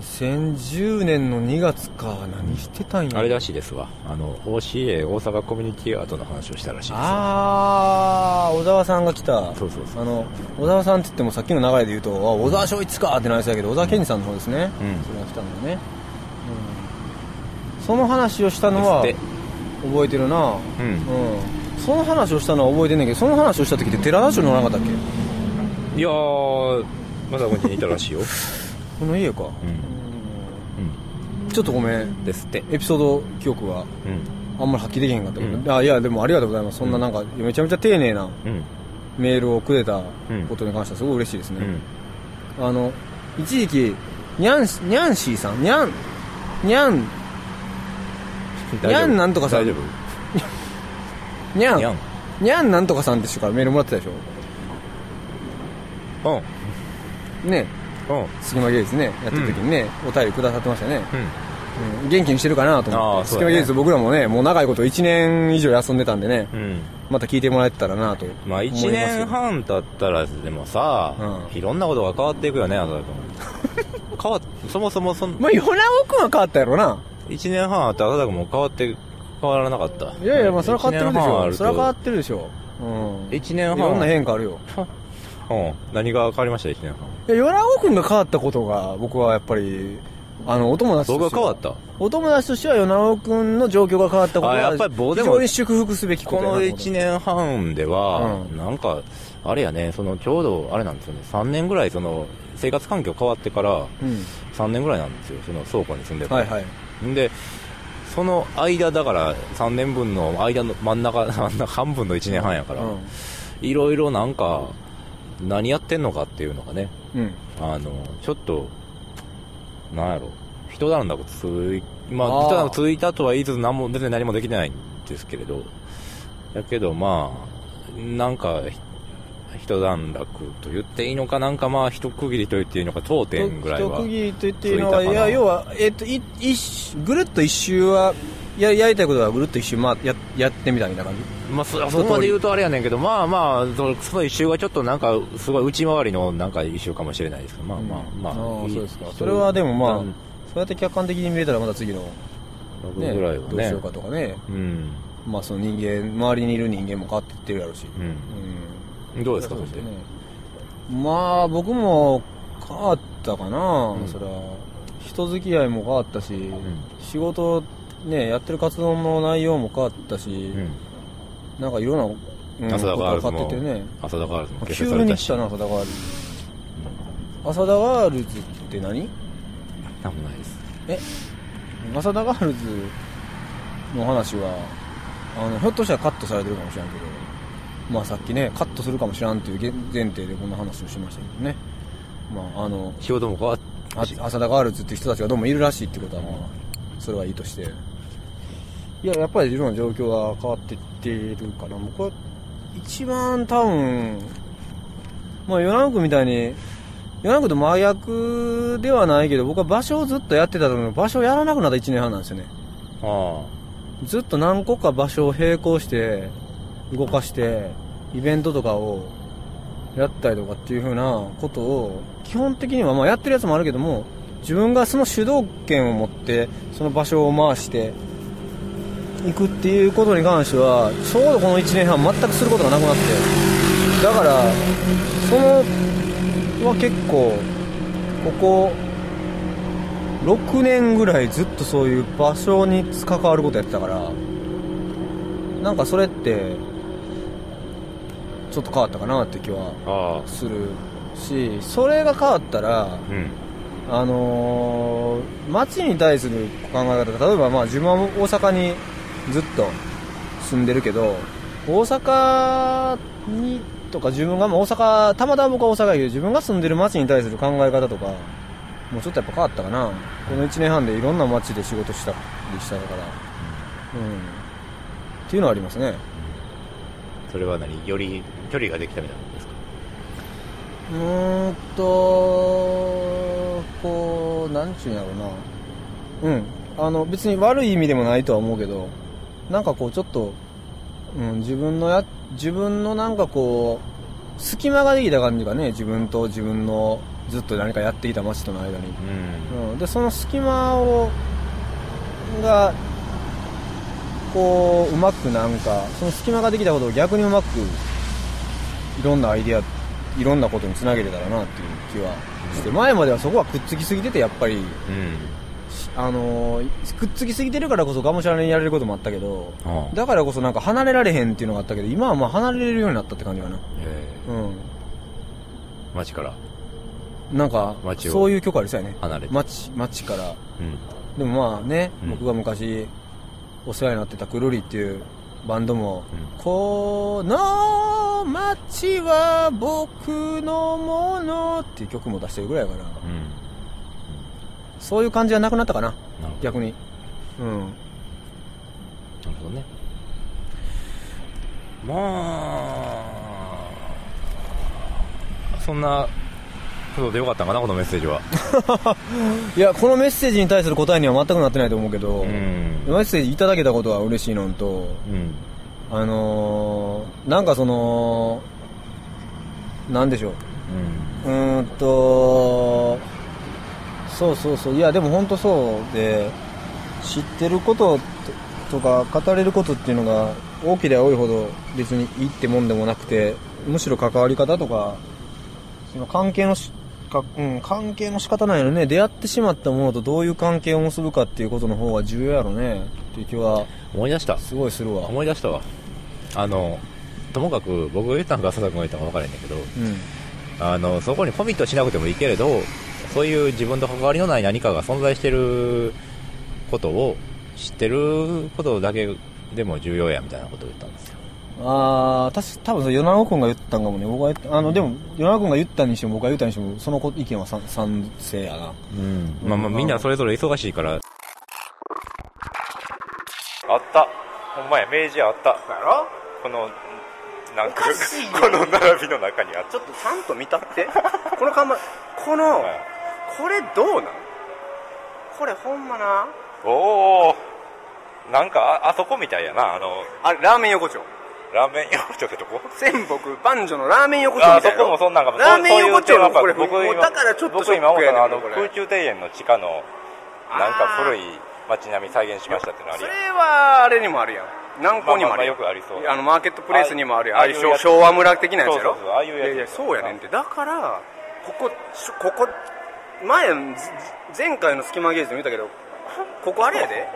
2010年の2月か。何してたんやあれらしいですわ。あの、OCA、大阪コミュニティアートの話をしたらしいですわ。あー小沢さんが来た。そうそうそう。あの小沢さんって言ってもさっきの流れで言うとあ小沢昭一かってなりそうやけど小沢健二さんの方ですね、うん。それが来たのね、うん、その話をしたのはです覚えてるな。うん。うんその話をしたのは覚えてんねんけどその話をした時って寺田町におらなかったっけ？いやー、まだこんちにいたらしいよ。この家か、うん。うん。ちょっとごめん。ですって。エピソード記憶がうん。あんまり発揮できへんかったけど、うん。あいやでもありがとうございます。そんななんかめちゃめちゃ丁寧なうん。メールをくれたことに関してはすごい嬉しいですね、うん。あの一時期ニャンシニャンシーさん？ニャンニャン大丈夫？にゃんなんとかさん。大丈夫？ニャンにゃん。ニャンなんとかさんって人からメールもらってたでしうん。ょねうん。隙間芸術ねやってる時にね、お便りくださってましたね、うん。うん、元気にしてるかなと思って、隙間芸術僕らもねもう長いこと1年以上休んでたんでねうん。また聞いてもらえてたらなとまあ思います1年半経ったらでもさ、うんいろんなことが変わっていくよね、浅田君。変わっ、そもそもそん、まあ、米尾君は変わったやろな。1年半あって浅田君も変わって、変わらなかった。いやいや、まあ、それは変わってるでしょ。それは変わってるでしょ。うん。1年半。いろんな変化あるよ。うん。何が変わりました、1年半。いや、米尾君が変わったことが、僕はやっぱり、あの、お友達として僕が変わった？お友達としては、米尾君の状況が変わったことは、あやっぱり僕でも非常に祝福すべきこことのやなと思って1年半では、うんなんか、あれやね、そのちょうど、あれなんですよね、3年ぐらい、その、生活環境変わってから、うん。3年ぐらいなんですよ、その倉庫に住んでた。はいはい。んで、その間だから、3年分の間の真ん中、真ん中半分の1年半やから、ういろいろなんか、何やってんのかっていうのがね、ん。うん。あの、ちょっと、なんやろ、一段落つい、まあ、一段落ついたとは言いつつ、何も、別に何もできてないんですけれど、だけどまあ、なんか、ひ一段落と言っていいのか、なんかまあ、一区切りと言っていいのか、当店ぐらいは。一区切りと言っていいのかないや、要は、えっ、と、い一周ぐるっと一周は、ややりたいことはぐるっと一周、まあ、ややってみたみたいな感じ？まあ、そそこまで言うとあれやねんけど、まあまあ、そその一周がちょっとなんか、すごい内回りのなんか一周かもしれないですけど、まあまあまあ。ああいいそうですか一それはでもまあ一そうやって客観的に見れたらまた次の、段ぐらいはねどうしよう。かとかね、うん。まあその人間、周りにいる人間も変わっていってるやろうし。うん。うん。どうですか、そして。まあ僕も変わったかな、うんそれは。人付き合いも変わったし、仕事、ね、やってる活動の内容も変わったし、うん。なんかいろんな、うん、浅田ガールズもね。浅田ガールズも結急成されたし。に来たな、浅田ガールズ。浅田ガールズって何？なんもないです。え？浅田ガールズの話はあのひょっとしたらカットされてるかもしれんけどまあさっきねカットするかもしらんっていうげ前提でこんな話をしましたけどね。まああの仕事も変わっあ浅田ガールズっていう人たちがどうもいるらしいってことはまあそれはいいとして。いややっぱりいろんな状況が変わっていっているかな僕は一番多分まあ与那国みたいに与那国と真逆ではないけど僕は場所をずっとやってたのに場所をやらなくなった1年半なんですよね。あ。ずっと何個か場所を並行して動かしてイベントとかをやったりとかっていう風なことを基本的にはまあやってるやつもあるけども自分がその主導権を持ってその場所を回していくっていうことに関してはちょうどこの1年半全くすることがなくなってだからそのは結構ここ6年ぐらいずっとそういう場所に関わることやってたからなんかそれってちょっと変わったかなって気はするしそれが変わったらうん。あのー街に対する考え方例えばまあ自分は大阪にずっと住んでるけど大阪にとか自分がまあ大阪たまたま僕は大阪やけど自分が住んでる街に対する考え方とかもうちょっとやっぱ変わったかな。この1年半でいろんな街で仕事したりしたから。うん。っていうのはありますね。それは何？より距離ができたみたいなんですか？うーんとこうなんちゅうんやろうな。うん。あの別に悪い意味でもないとは思うけどなんかこうちょっと、うん、自分のや自分のなんかこう隙間ができた感じがね自分と自分のずっと何かやってきた街との間に、うん。うん、でその隙間をがこううまくなんかその隙間ができたことを逆にうまくいろんなアイディアいろんなことにつなげれたらなっていう気はして、前まではそこはくっつきすぎててやっぱりうん。あのーくっつきすぎてるからこそがむしゃらにやれることもあったけどだからこそなんか離れられへんっていうのがあったけど今はまあ離れれるようになったって感じかな。えうー街から。んなんかそういう曲ありそうやね。離れて。街街から。うん。でもまあね、うん。僕が昔お世話になってたくるりっていうバンドも、うん。この街は僕のものっていう曲も出してるぐらいやから、うん。そういう感じはなくなったかな、逆に。うん。なるほどね。まあそんなことでよかったかなこのメッセージはいや、このメッセージに対する答えには全くなってないと思うけど、うんメッセージいただけたことは嬉しいのと、うんあのー、なんかその、なんでしょう。うーんと、そうそうそう、いや、でも本当そうで、知ってることとか、語れることっていうのが、大きで多いほど別にいいってもんでもなくて、むしろ関わり方とか、その関係のか、うん、関係の仕方ないよね。出会ってしまったものとどういう関係を結ぶかっていうことの方が重要やろね。っていう気は、思い出したすごいするわ。思い出したわあのともかく僕が言ったんか佐々君が言ったんか分からへんねんけどうん。あのそこにコミットしなくてもいいけれどそういう自分と関わりのない何かが存在してることを知ってることだけでも重要やみたいなことを言ったんあー、確か、多分それ、米子君が言ったんかもね。僕はあの、でも、米子君が言ったにしても、僕が言ったにしても、その意見は賛賛成やな。うん。まあまあみんなそれぞれ忙しいから。あった。ほんまや。明治屋あった。やろ？このなんかこの並びの中にあった。ちょっとちゃんと見たって。この看板、この、はい。これどうなん？これほんまな？おおなんかああそこみたいやな。あのあれ、ラーメン横丁。ラーメン横丁ってとこ？仙北万女のラーメン横丁あみたいな。そこもそんなんかもラーメン横丁のこれ、僕だからちょっと僕今思ったのは空中庭園の地下のなんか古い街並み再現しましたってのあるそれは、あれにもあるやん。南港にもあるやん。まあまあまあよくありそうあの、マーケットプレイスにもあるやん。昭和村的なやつやろそうああいうやついやいや、そうやねんって。だから、ここ、しここ、前、ず前回の隙間ゲージでも言ったけど、ここあれやで。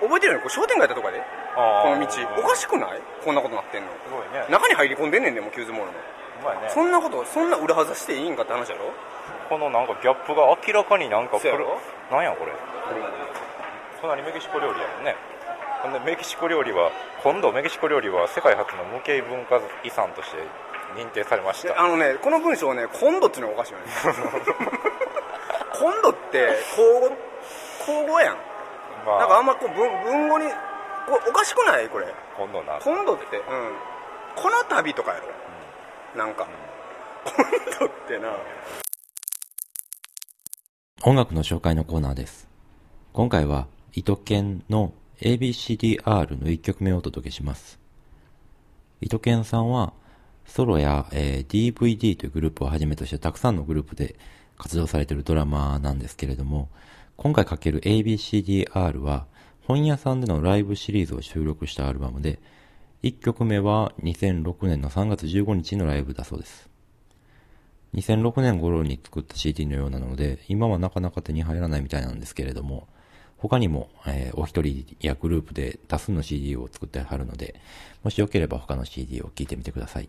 覚えてるよこれ商店街やったとかで。ここの道。おかしくない？こんなことなってんの。すごいね中に入り込んでんねんで、もうキューズモールの。うまいねそんなこと、そんな裏外していいんかって話やろ？このなんかギャップが明らかになんかそうやろ？なんやこれ？隣メキシコ料理やもんねほんでメキシコ料理は今度メキシコ料理は世界初の無形文化遺産として認定されましたであのね、この文章ね、今度っていうのがおかしいよね。今度って、口語、口語やん。まなんかあんまこう文文語に、これおかしくない？これ。今度な今度って、うん。この度とかやろ。なんか。今度ってな。音楽の紹介のコーナーです。今回は、糸犬の ABCDR の1曲目をお届けします。糸犬さんは、ソロや、えー DVD というグループをはじめとしてたくさんのグループで活動されているドラマーなんですけれども、今回かける ABCDR は、本屋さんでのライブシリーズを収録したアルバムで、1曲目は2006年の3月15日のライブだそうです。2006年頃に作った CD のようなので、今はなかなか手に入らないみたいなんですけれども、他にも、えー、お一人やグループで多数の CD を作ってはるので、もしよければ他の CD を聴いてみてください。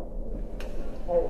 Oh,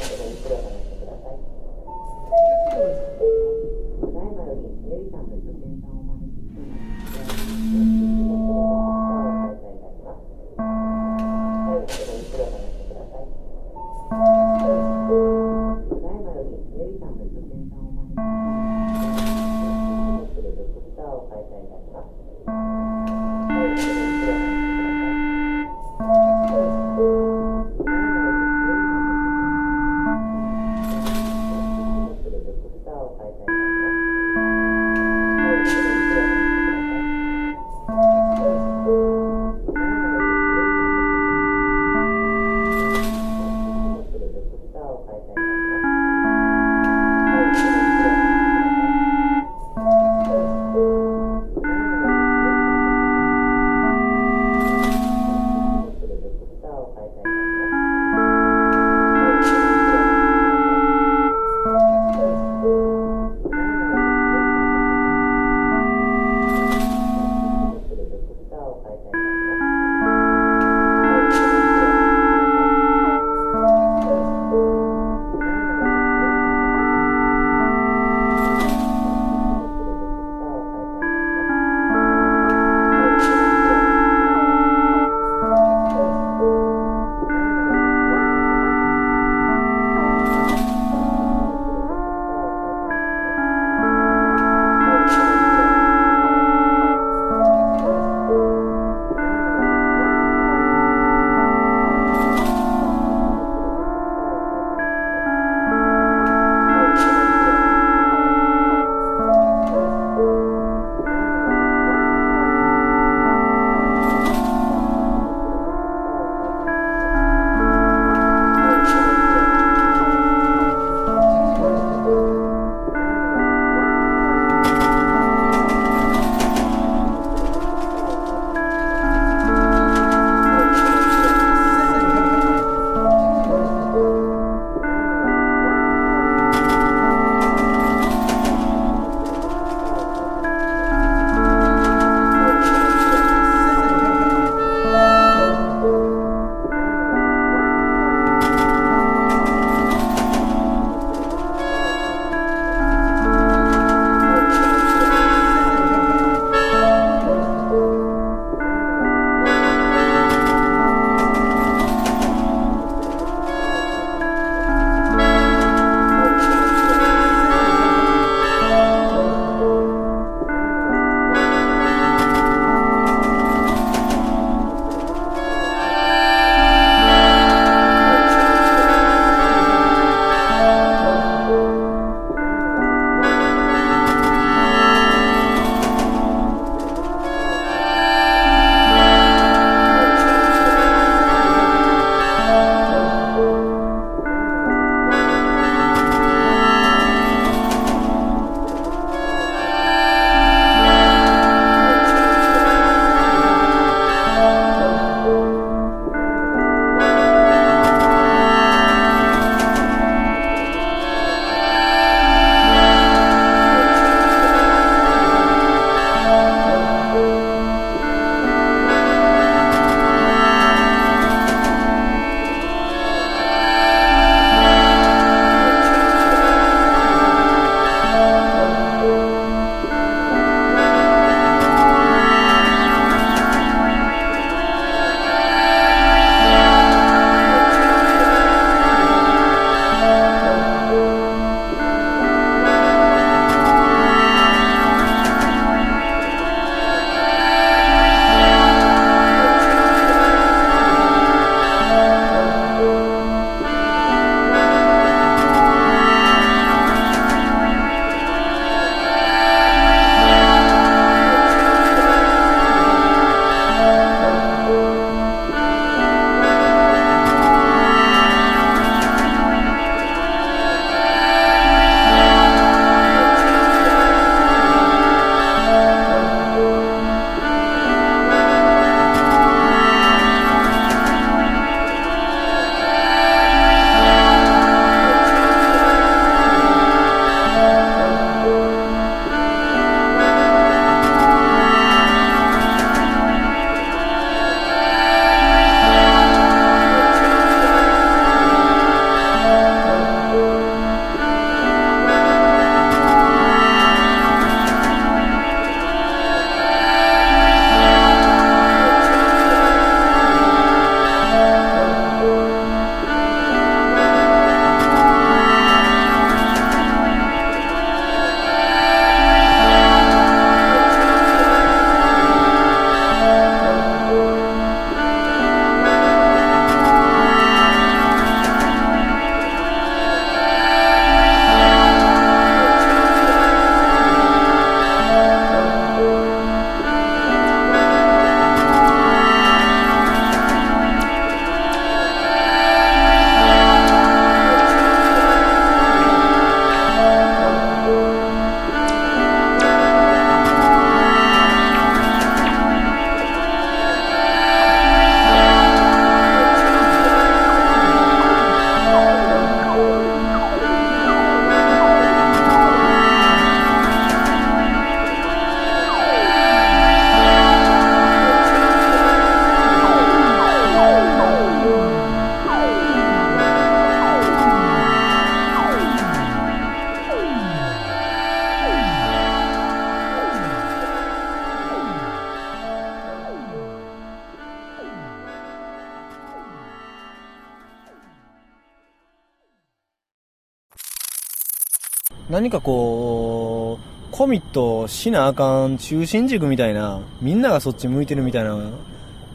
何かこう、コミットしなあかん中心軸みたいな、みんながそっち向いてるみたいな、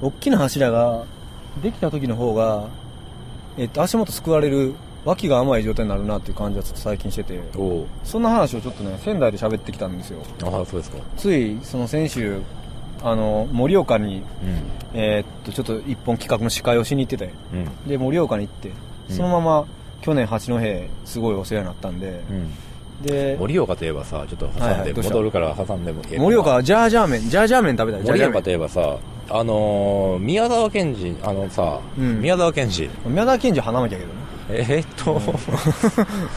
大きな柱ができた時の方が、えっと、足元救われる、脇が甘い状態になるなっていう感じはちょっと最近してて、そんな話をちょっとね、仙台で喋ってきたんですよ。ああそうですか。つい、その先週、あの、盛岡に、うえーっと、ちょっと一本企画の司会をしに行ってて、んうん。で、盛岡に行って、うん。そのまま、去年八戸、すごいお世話になったんで、うんで、盛岡といえばさちょっと挟んで戻るから挟んでもいい盛岡はジャージャー麺、ジャージャー麺食べたい、盛。岡といえばさあのー、宮沢賢治あのさ、うん。宮沢賢治。宮沢賢治は花巻やけどね。えー、っと、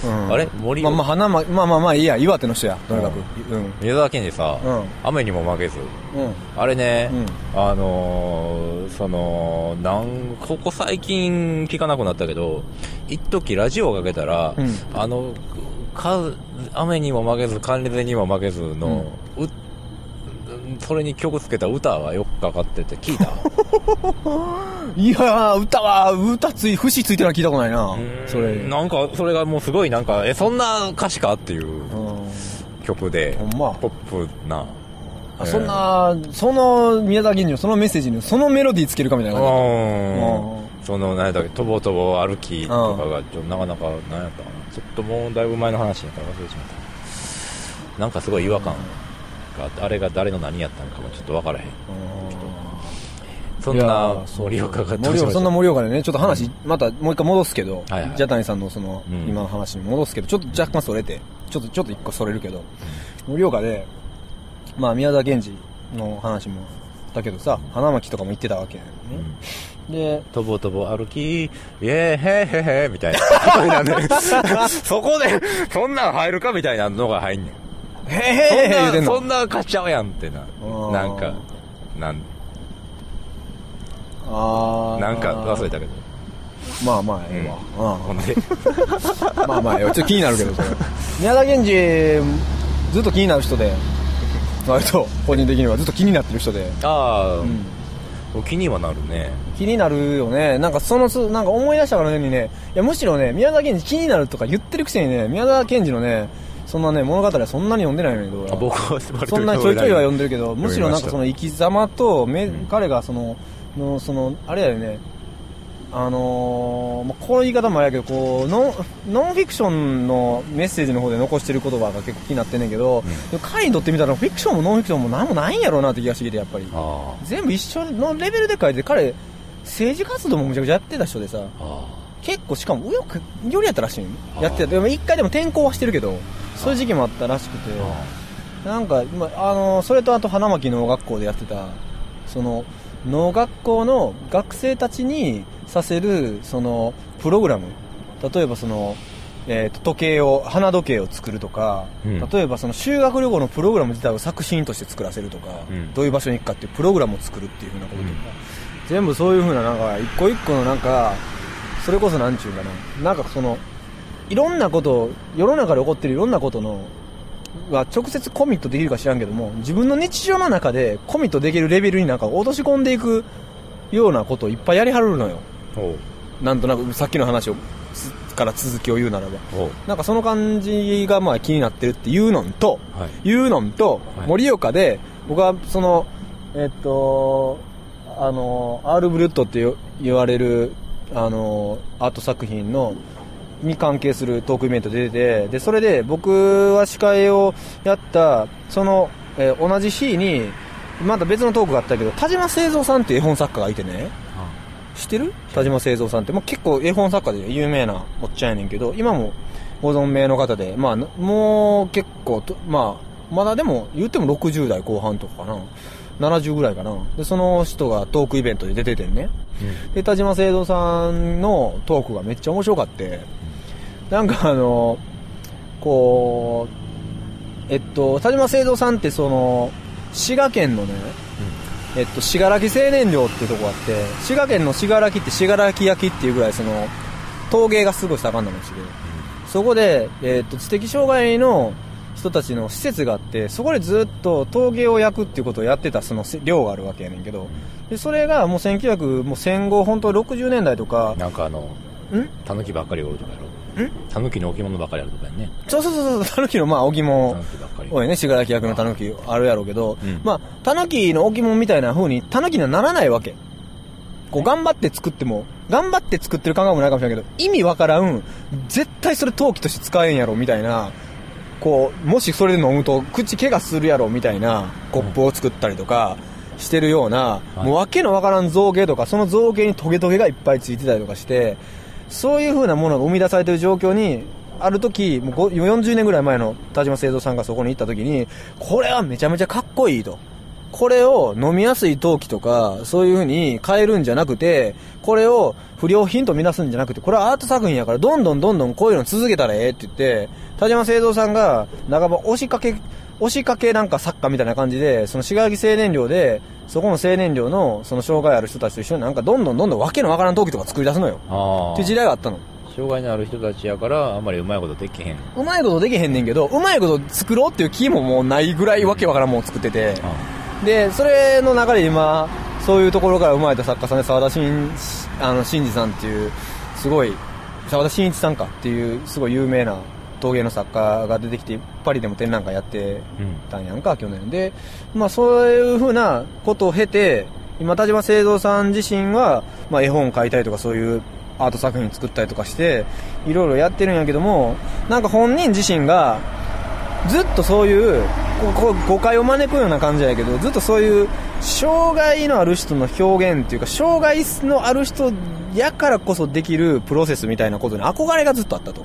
うん。あれ？森まあまあ、花巻、まあまあまあいいや、岩手の人や、とにかく。うん。宮沢賢治さ、うん。雨にも負けず。うん。あれね、うん。あのー、そのなんここ最近聞かなくなったけど一時ラジオをかけたら、うん。あのか雨にも負けず寒冷にも負けずの、うそれに曲つけた歌がよくかかってて聞いた？いやー、歌は、歌つい、節ついてるのは聞いたことないな。それ。なんかそれがもうすごいなんかえそんな歌詞かっていううん。曲でま。ポップな。あそんな、その宮沢賢治のそのメッセージにそのメロディーつけるかみたいな感うん。うその何だっけとぼとぼ歩きとかがなかなか何やったかなちょっともうだいぶ前の話だから忘れてしまった。なんかすごい違和感があってあれが誰の何やったのかもちょっと分からへん。そんな盛岡が盛岡、そんな盛岡でね、ちょっと話、またもう一回戻すけど、はいはい。ジャタニさんのその、うん。今の話に戻すけど、ちょっと若干それて、ちょっと、ちょっと一個それるけど、盛岡で、まあ宮沢賢治の話も、だけどさ、花巻とかも行ってたわけやね。で、とぼとぼ歩き、イエーへーへーへーみたいな。そこで、そんなん入るかみたいなのが入んねん。へへへへ言うてんそんな、のそんな買っちゃうやんってな。ーなんか、なん、あーなんか忘れたけど。まあまあ、ええわ。うんほんで、まあまあ、ちょっと気になるけど、それ。宮田賢治、ずっと気になる人で、割と、個人的にはずっと気になってる人で、ああ、うん、気にはなるね。気になるよね。なんかそのつ、なんか思い出したからにね、いやむしろね、宮田賢治気になるとか言ってるくせにね、宮田賢治のね、そんなね、物語はそんなに読んでないのに、ど僕はそんなにちょいちょいは読んでるけど、むしろなんかその読生き様と、めうん彼がその、の、その、あれだよね、あのーまあ、この言い方もあれやけど、こう、ノン、ノンフィクションのメッセージの方で残してる言葉が結構気になってんねんけど、でも彼にとってみたらフィクションもノンフィクションも何もないんやろうなって気がしてきて、やっぱり。あ全部一緒のレベルで書いて、彼、政治活動もむちゃくちゃやってた人でさ、結構しかも右翼よりやったらしいんやってた。でも一回でも転校はしてるけど、そういう時期もあったらしくて、なんか今、あの、それとあと花巻農学校でやってた、その、農学校の学生たちにさせる、その、プログラム。例えばその、えーと時計を、花時計を作るとか、うん。例えばその修学旅行のプログラム自体を作品として作らせるとか、うん。どういう場所に行くかっていうプログラムを作るっていうふうなこととか、うん。全部そういうふうななんか、一個一個のなんか、それこそなんちゅうかな、なんかその、いろんなことを、世の中で起こってるいろんなことの、が直接コミットできるか知らんけども、自分の日常の中でコミットできるレベルになんか落とし込んでいくようなことをいっぱいやりはるのよ。なんとなくさっきの話を、つから続きを言うならば。なんかその感じがまあ気になってるっていうのと、はい。いうのと、はい盛岡で、僕はその、えっと、あの、アール・ブルットってよ言われる、あの、アート作品の、に関係するトークイベントで出てて、で、それで僕は司会をやった、その、えー同じ日に、また別のトークがあったけど、田島製造さんっていう絵本作家がいてね、知ってる？田島製造さんって、まあ、結構絵本作家で有名なおっちゃんやねんけど、今もご存命の方で、まあ、もう結構と、まあ、まだでも言っても60代後半とかかな。70ぐらいかな。で、その人がトークイベントで出ててんね。で、田島聖堂さんのトークがめっちゃ面白かって、なんかあの、こう、えっと、田島聖堂さんってその、滋賀県のね、えっと、信楽青年寮っていうとこがあって、滋賀県の信楽って信楽焼っていうぐらいその、陶芸がすごい盛んな町で、そこで、えっと、知的障害の人たちの施設があって、そこでずっと陶芸を焼くっていうことをやってたその寮があるわけやねんけど、で、それがもう1900、もう戦後本当60年代とか、なんかあの、ん？タヌキばっかりおるとかやろ？タヌキの置物ばかりあるとかやね。そうそうそうそう、タヌキのまあ置タ物。多いね、信楽役のタヌキあるやろうけど、うん。まあ、タヌキの置物みたいな風に、タヌキにはならないわけ。こう、頑張って作っても、頑張って作ってる感覚もないかもしれないけど、意味わからん、絶対それ陶器として使えんやろ、みたいな、こう、もしそれで飲むと、口怪我するやろ、みたいな、コップを作ったりとか、してるような、はい。もうわけのわからん造形とか、その造形にトゲトゲがいっぱいついてたりとかして、そういう風なものが生み出されている状況に、ある時、もう40年ぐらい前の田島製造さんがそこに行った時に、これはめちゃめちゃかっこいいと。これを飲みやすい陶器とか、そういう風に変えるんじゃなくて、これを不良品とみなすんじゃなくて、これはアート作品やから、どんどんどんどんこういうの続けたらええって言って、田島製造さんが、半ば押しかけ、押しかけなんか作家みたいな感じで、その志賀木青年寮で、そこの青年寮の、その障害ある人たちと一緒になんかどんどんどんどんわけのわからん陶器とか作り出すのよ。あっていう時代があったの。障害のある人たちやから、あんまりうまいことできへん。うまいことできへんねんけど、うまいこと作ろうっていう気ももうないぐらいわけわからんもん作ってて。で、それの中で今、そういうところから生まれた作家さんで沢田真、あの、真二さんっていう、すごい、沢田真一さんかっていう、すごい有名な陶芸の作家が出てきて、パリでも展覧会やってうん。たんやんか、去年で。まあ、そういうふうなことを経て、今、田島製造さん自身は、まあ、絵本描いたりとか、そういうアート作品作ったりとかして、いろいろやってるんやけども、なんか本人自身が、ずっとそういう、こうこう誤解を招くような感じやけど、ずっとそういう、障害のある人の表現っていうか、障害のある人やからこそできるプロセスみたいなことに憧れがずっとあったと。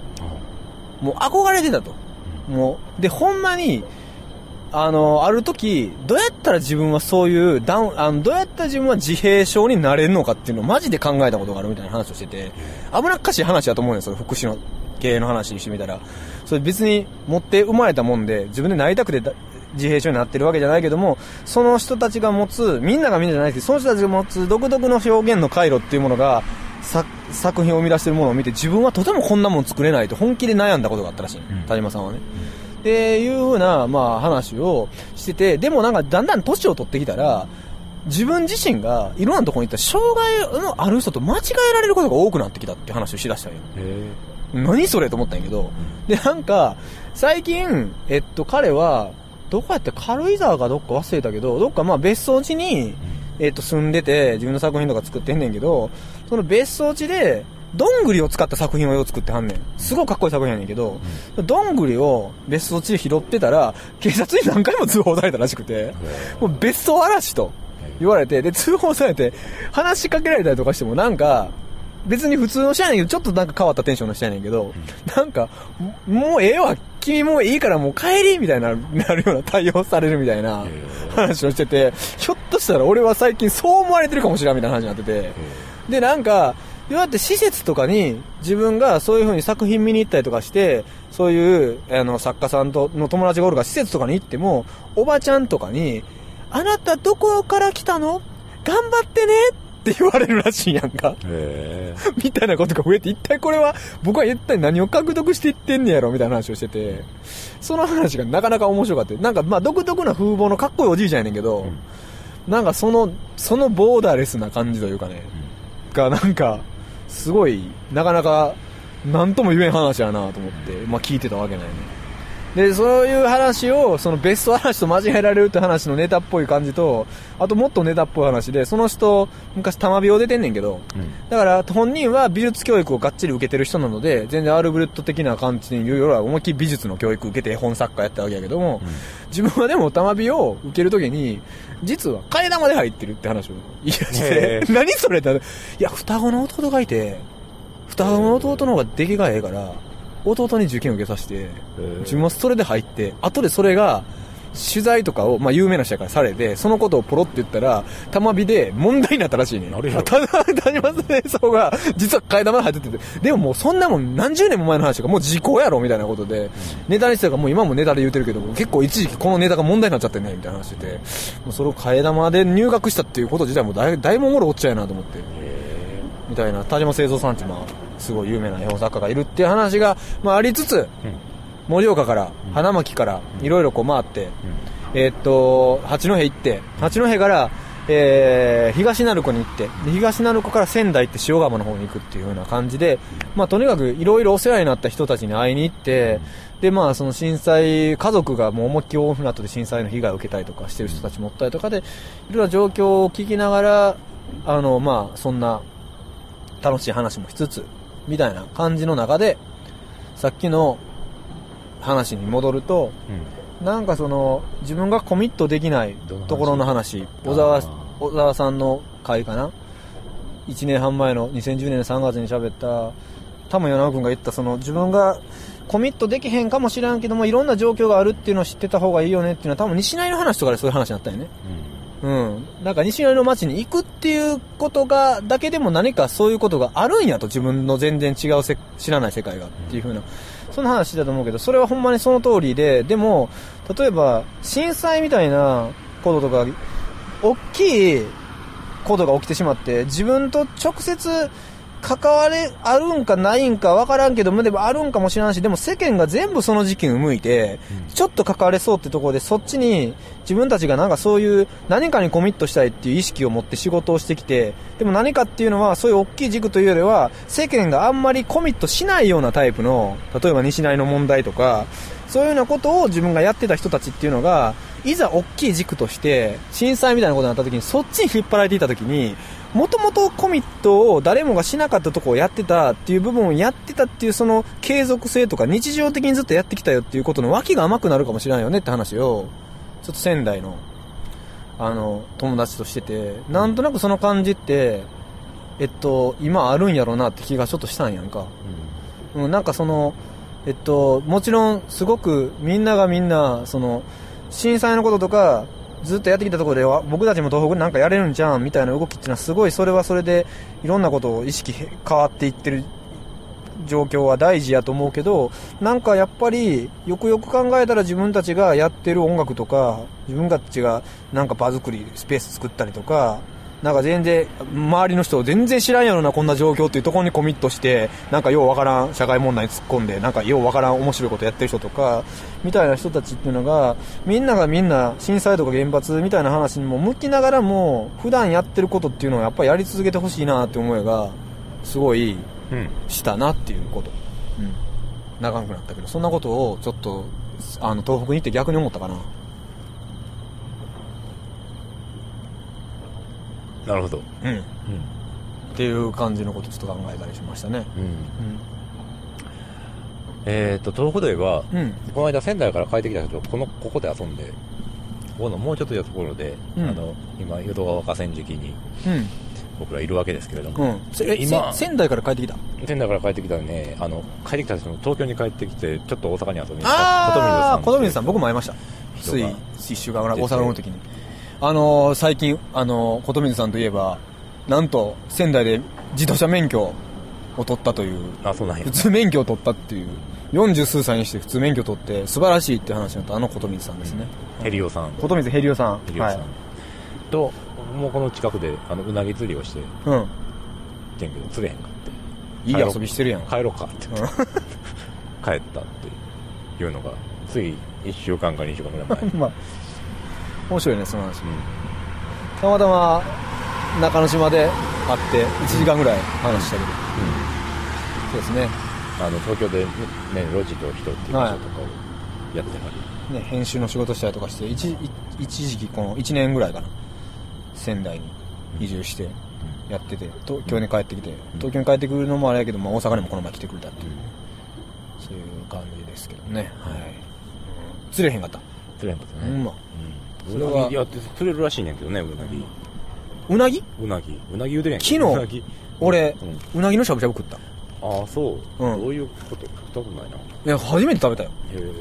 もう憧れてたと。もう、で、ほんまに、あの、ある時、どうやったら自分はそういう、ダウン、あの、どうやったら自分は自閉症になれるのかっていうのをマジで考えたことがあるみたいな話をしてて、危なっかしい話だと思うねん、それ、福祉の系の話にしてみたら。それ別に持って生まれたもんで、自分でなりたくてだ自閉症になってるわけじゃないけども、その人たちが持つ、みんながみんなじゃないけど、その人たちが持つ独特の表現の回路っていうものが、さ作品を生み出してるものを見て、自分はとてもこんなもん作れないと本気で悩んだことがあったらしい、うん。田島さんはね。っていうふうな、まあ話をしてて、でもなんかだんだん年を取ってきたら、自分自身がいろんなところに行ったら、障害のある人と間違えられることが多くなってきたって話をしだしたんよ。へ何それと思ったんやけど、で、なんか、最近、えっと、彼は、どこやって軽井沢かどっか忘れたけど、どっかまあ別荘地に、えっと、住んでて、自分の作品とか作ってんねんけど、その別荘地で、どんぐりを使った作品をよう作ってはんねん。すごいかっこいい作品やねんけど、どんぐりを別荘地で拾ってたら、警察に何回も通報されたらしくて、もう別荘嵐と言われて、で、通報されて、話しかけられたりとかしてもなんか、別に普通の人やねんけど、ちょっとなんか変わったテンションの人やねんけど、なんか、もうええわ、君もういいからもう帰りみたいな、なるような対応されるみたいな話をしてて、ひょっとしたら俺は最近そう思われてるかもしれんみたいな話になってて、で、なんか、どうやって施設とかに自分がそういう風に作品見に行ったりとかして、そういうあの作家さんとの友達がおるから施設とかに行っても、おばちゃんとかに、あなたどこから来たの？頑張ってねって言われるらしいやんか。え。みたいなことが増えて、一体これは、僕は一体何を獲得していってんねやろ？みたいな話をしてて、その話がなかなか面白かった。なんかまあ独特な風貌のかっこいいおじいちゃんやねんけど、なんかその、そのボーダーレスな感じというかね、がなんか、すごい、なかなか、何とも言えん話やなと思って、まあ聞いてたわけないね。で、そういう話を、そのベスト話と間違えられるって話のネタっぽい感じと、あともっとネタっぽい話で、その人、昔玉美を出てんねんけど、だから本人は美術教育をがっちり受けてる人なので、全然アールブレット的な感じにいろいろ思いっきり美術の教育受けて絵本作家やったわけやけども、自分はでも玉美を受けるときに、実は替え玉で入ってるって話を言い出して 何それって、いや、双子の弟がいて、双子の弟の方が出来がええから、弟に受験を受けさせて、自分はそれで入って、後でそれが、取材とかを、まあ、有名な人やからされて、そのことをポロって言ったら、玉火で問題になったらしいね。なるやろ。ただ、谷間先生が、実は替え玉で入ってて、でももうそんなもん何十年も前の話とか、もう時効やろみたいなことで、ネタにしてたからもう今もネタで言ってるけど、結構一時期このネタが問題になっちゃってね、みたいな話してて、もうそれを替え玉で入学したっていうこと自体もだいだいぶおもろおっちゃやなと思って。みたいな、田島製造さんってまあ、すごい有名な絵本作家がいるっていう話が、まあありつつ、盛岡から、花巻から、いろいろこう回って、えーっと、八戸行って、八戸から、えー、東鳴子に行って、で東鳴子から仙台行って塩釜の方に行くっていうような感じで、まあとにかくいろいろお世話になった人たちに会いに行って、でまあその震災、家族がもう思いっきり大船渡で震災の被害を受けたりとかしてる人たちもおったりとかで、いろいろな状況を聞きながら、あの、まあそんな楽しい話もしつつ、みたいな感じの中で、さっきの話に戻ると、なんかその、自分がコミットできないところの話、小沢小沢さんの回かな ?1 年半前の2010年の3月に喋った、多分与那君が言ったその、自分がコミットできへんかもしらんけども、いろんな状況があるっていうのを知ってた方がいいよねっていうのは多分西成の話とかでそういう話になったよね。うん。なんか西成の街に行くっていうことが、だけでも何かそういうことがあるんやと、自分の全然違うせ知らない世界がっていうふうな、そんな話だと思うけど、それはほんまにその通りで、でも、例えば、震災みたいなこととか、大きいことが起きてしまって、自分と直接関われ、あるんかないんか分からんけど、でもあるんかもしれんし、でも世間が全部その時期に向いて、ちょっと関われそうってところで、そっちに自分たちがなんかそういう何かにコミットしたいっていう意識を持って仕事をしてきて、でも何かっていうのはそういう大きい軸というよりは、世間があんまりコミットしないようなタイプの、例えば西成の問題とか、そういうようなことを自分がやってた人たちっていうのが、いざ大きい軸として、震災みたいなことになった時に、そっちに引っ張られていた時に、もともとコミットを誰もがしなかったとこをやってたっていう部分をやってたっていうその継続性とか日常的にずっとやってきたよっていうことの脇が甘くなるかもしれないよねって話を、ちょっと仙台の、あの、友達としてて、なんとなくその感じって、えっと、今あるんやろうなって気がちょっとしたんやんか。うん、なんかその、えっと、もちろんすごくみんながみんな、その、震災のこととか、ずっとやってきたところでは、僕たちも東北なんかやれるんじゃんみたいな動きっていうのはすごいそれはそれでいろんなことを意識変わっていってる状況は大事やと思うけど、なんかやっぱりよくよく考えたら自分たちがやってる音楽とか、自分たちがなんか場作り、スペース作ったりとか、なんか全然、周りの人全然知らんやろな、こんな状況っていうところにコミットして、なんかようわからん社会問題に突っ込んで、なんかようわからん面白いことやってる人とか、みたいな人たちっていうのが、みんながみんな震災とか原発みたいな話にも向きながらも、普段やってることっていうのはやっぱりやり続けてほしいなって思いが、すごい。したなっていうこと。うん。長くなったけど、そんなことをちょっと、あの、東北に行って逆に思ったかな。なるほど。うん。うん。っていう感じのことちょっと考えたりしましたね。うん。えっと、東北では、うん。うん。この間仙台から帰ってきた人とこのここで遊んでここのもうちょっとしたところで、うんあの今淀川河川敷にうん。僕らいるわけですけれどうも、ん。せえ今せ仙台から帰ってきた？仙台から帰ってきたらねあの帰ってきた人も東京に帰ってきてちょっと大阪に遊びに来たああ、小琴水さん、僕も会いました。つい一週間ぐらい、大阪の時に。あのー、最近、あのー、琴水さんといえば、なんと、仙台で自動車免許を取ったという、あそうなんや普通免許を取ったっていう、40数歳にして普通免許取って、素晴らしいって話になったあの琴水さんですね。ヘリオさん琴水ヘリオさん。ヘリオさん、はい。ともうこの近くであのうなぎ釣りをしてうん。てんけど釣れへんかっていい遊びしてるやん。帰ろうかってうん 帰ったっていうのがつい1週間か2週間ぐらい前、うん、まあ、面白いね、その話。たまたま、中之島で会って、1時間ぐらい話したけど。そうですね。あの東京でね路地と人っていう場所とかをやってはる、ね、編集の仕事したりとかして、一一時期この1年ぐらいかな。仙台に移住して、やってて、東京に帰ってきて、東京に帰ってくるのもあれやけど、まあ大阪にもこの前来てくれたっていう、そういう感じですけどね。はい。釣れへんかった。釣れへんかったね、うんま。うん、それは。うなぎいや釣れるらしいねんけどねうなぎ。うなぎ？うなぎ。うなぎ言うてるやん昨日うなぎ。俺、うん。うなぎのしゃぶしゃぶ食った。ああそう、うん。どういうこと？食ったことないな。いや、初めて食べたよ。へえ。連れ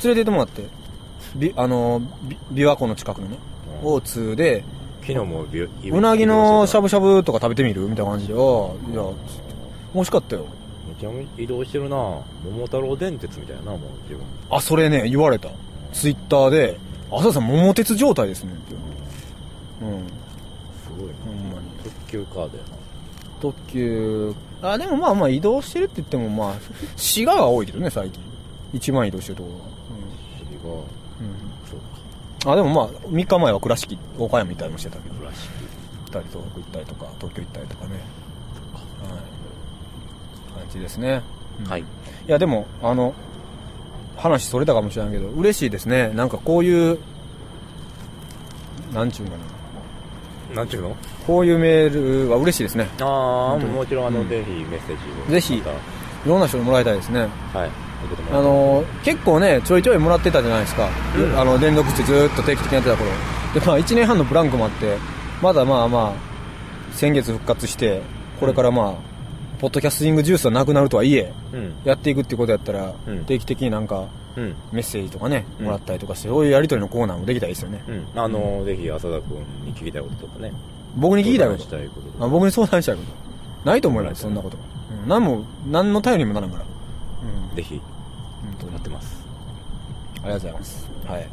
て行ってもらって、び、あの、び琵琶湖の近くのね、うん。大津で、昨日もビうなぎのしゃぶぶしゃぶとか食べてみる？みたいな感じで、ああ、いや、美味しかったよ。めっちゃ移動してるな。桃太郎電鉄みたいなもう自分。あ、それね、言われた。ツイッターで、浅田さん桃鉄状態ですねって。うん。すごいなほんまに。特急カードやな特急、あ、でもまあまあ移動してるって言ってもまあ、滋賀が多いけどね、最近。一番移動してるところは。尻がうん。うん。そうかあ、でもまあ、3日前は倉敷、岡山行ったりもしてたけど、らしい。2人東北行ったりとか、東京行ったりとかね。はい。感じですね。うんはい。いや、でも、あの、話それたかもしれないけど、嬉しいですね。なんかこういう、なんちゅうんかな。なんちゅうの？こういうメールは嬉しいですね。ああ、もちろん、あの、うんぜひメッセージを。ぜひまいろんな人にもらいたいですね。たはい。あの結構ね、ちょいちょいもらってたじゃないですか。うんあの、連続してずーっと定期的にやってた頃。で、まあ、1年半のブランクもあって、まだまあまあ、先月復活して、これからまあ、ポッドキャスティングジュースはなくなるとはいえ、うん。やっていくっていうことやったら、うん定期的になんか、うん。メッセージとかね、うんもらったりとかして、そういうやりとりのコーナーもできたらいいですよね。うん。あの、ぜひ、浅田君に聞きたいこととかね。僕に聞きたいこと？いこと僕に相談したいこと。ないと思います、そんなこと。うん、何も、何の頼りにもならんから。うん。ぜひ、本当に待ってます。ありがとうございます。はい。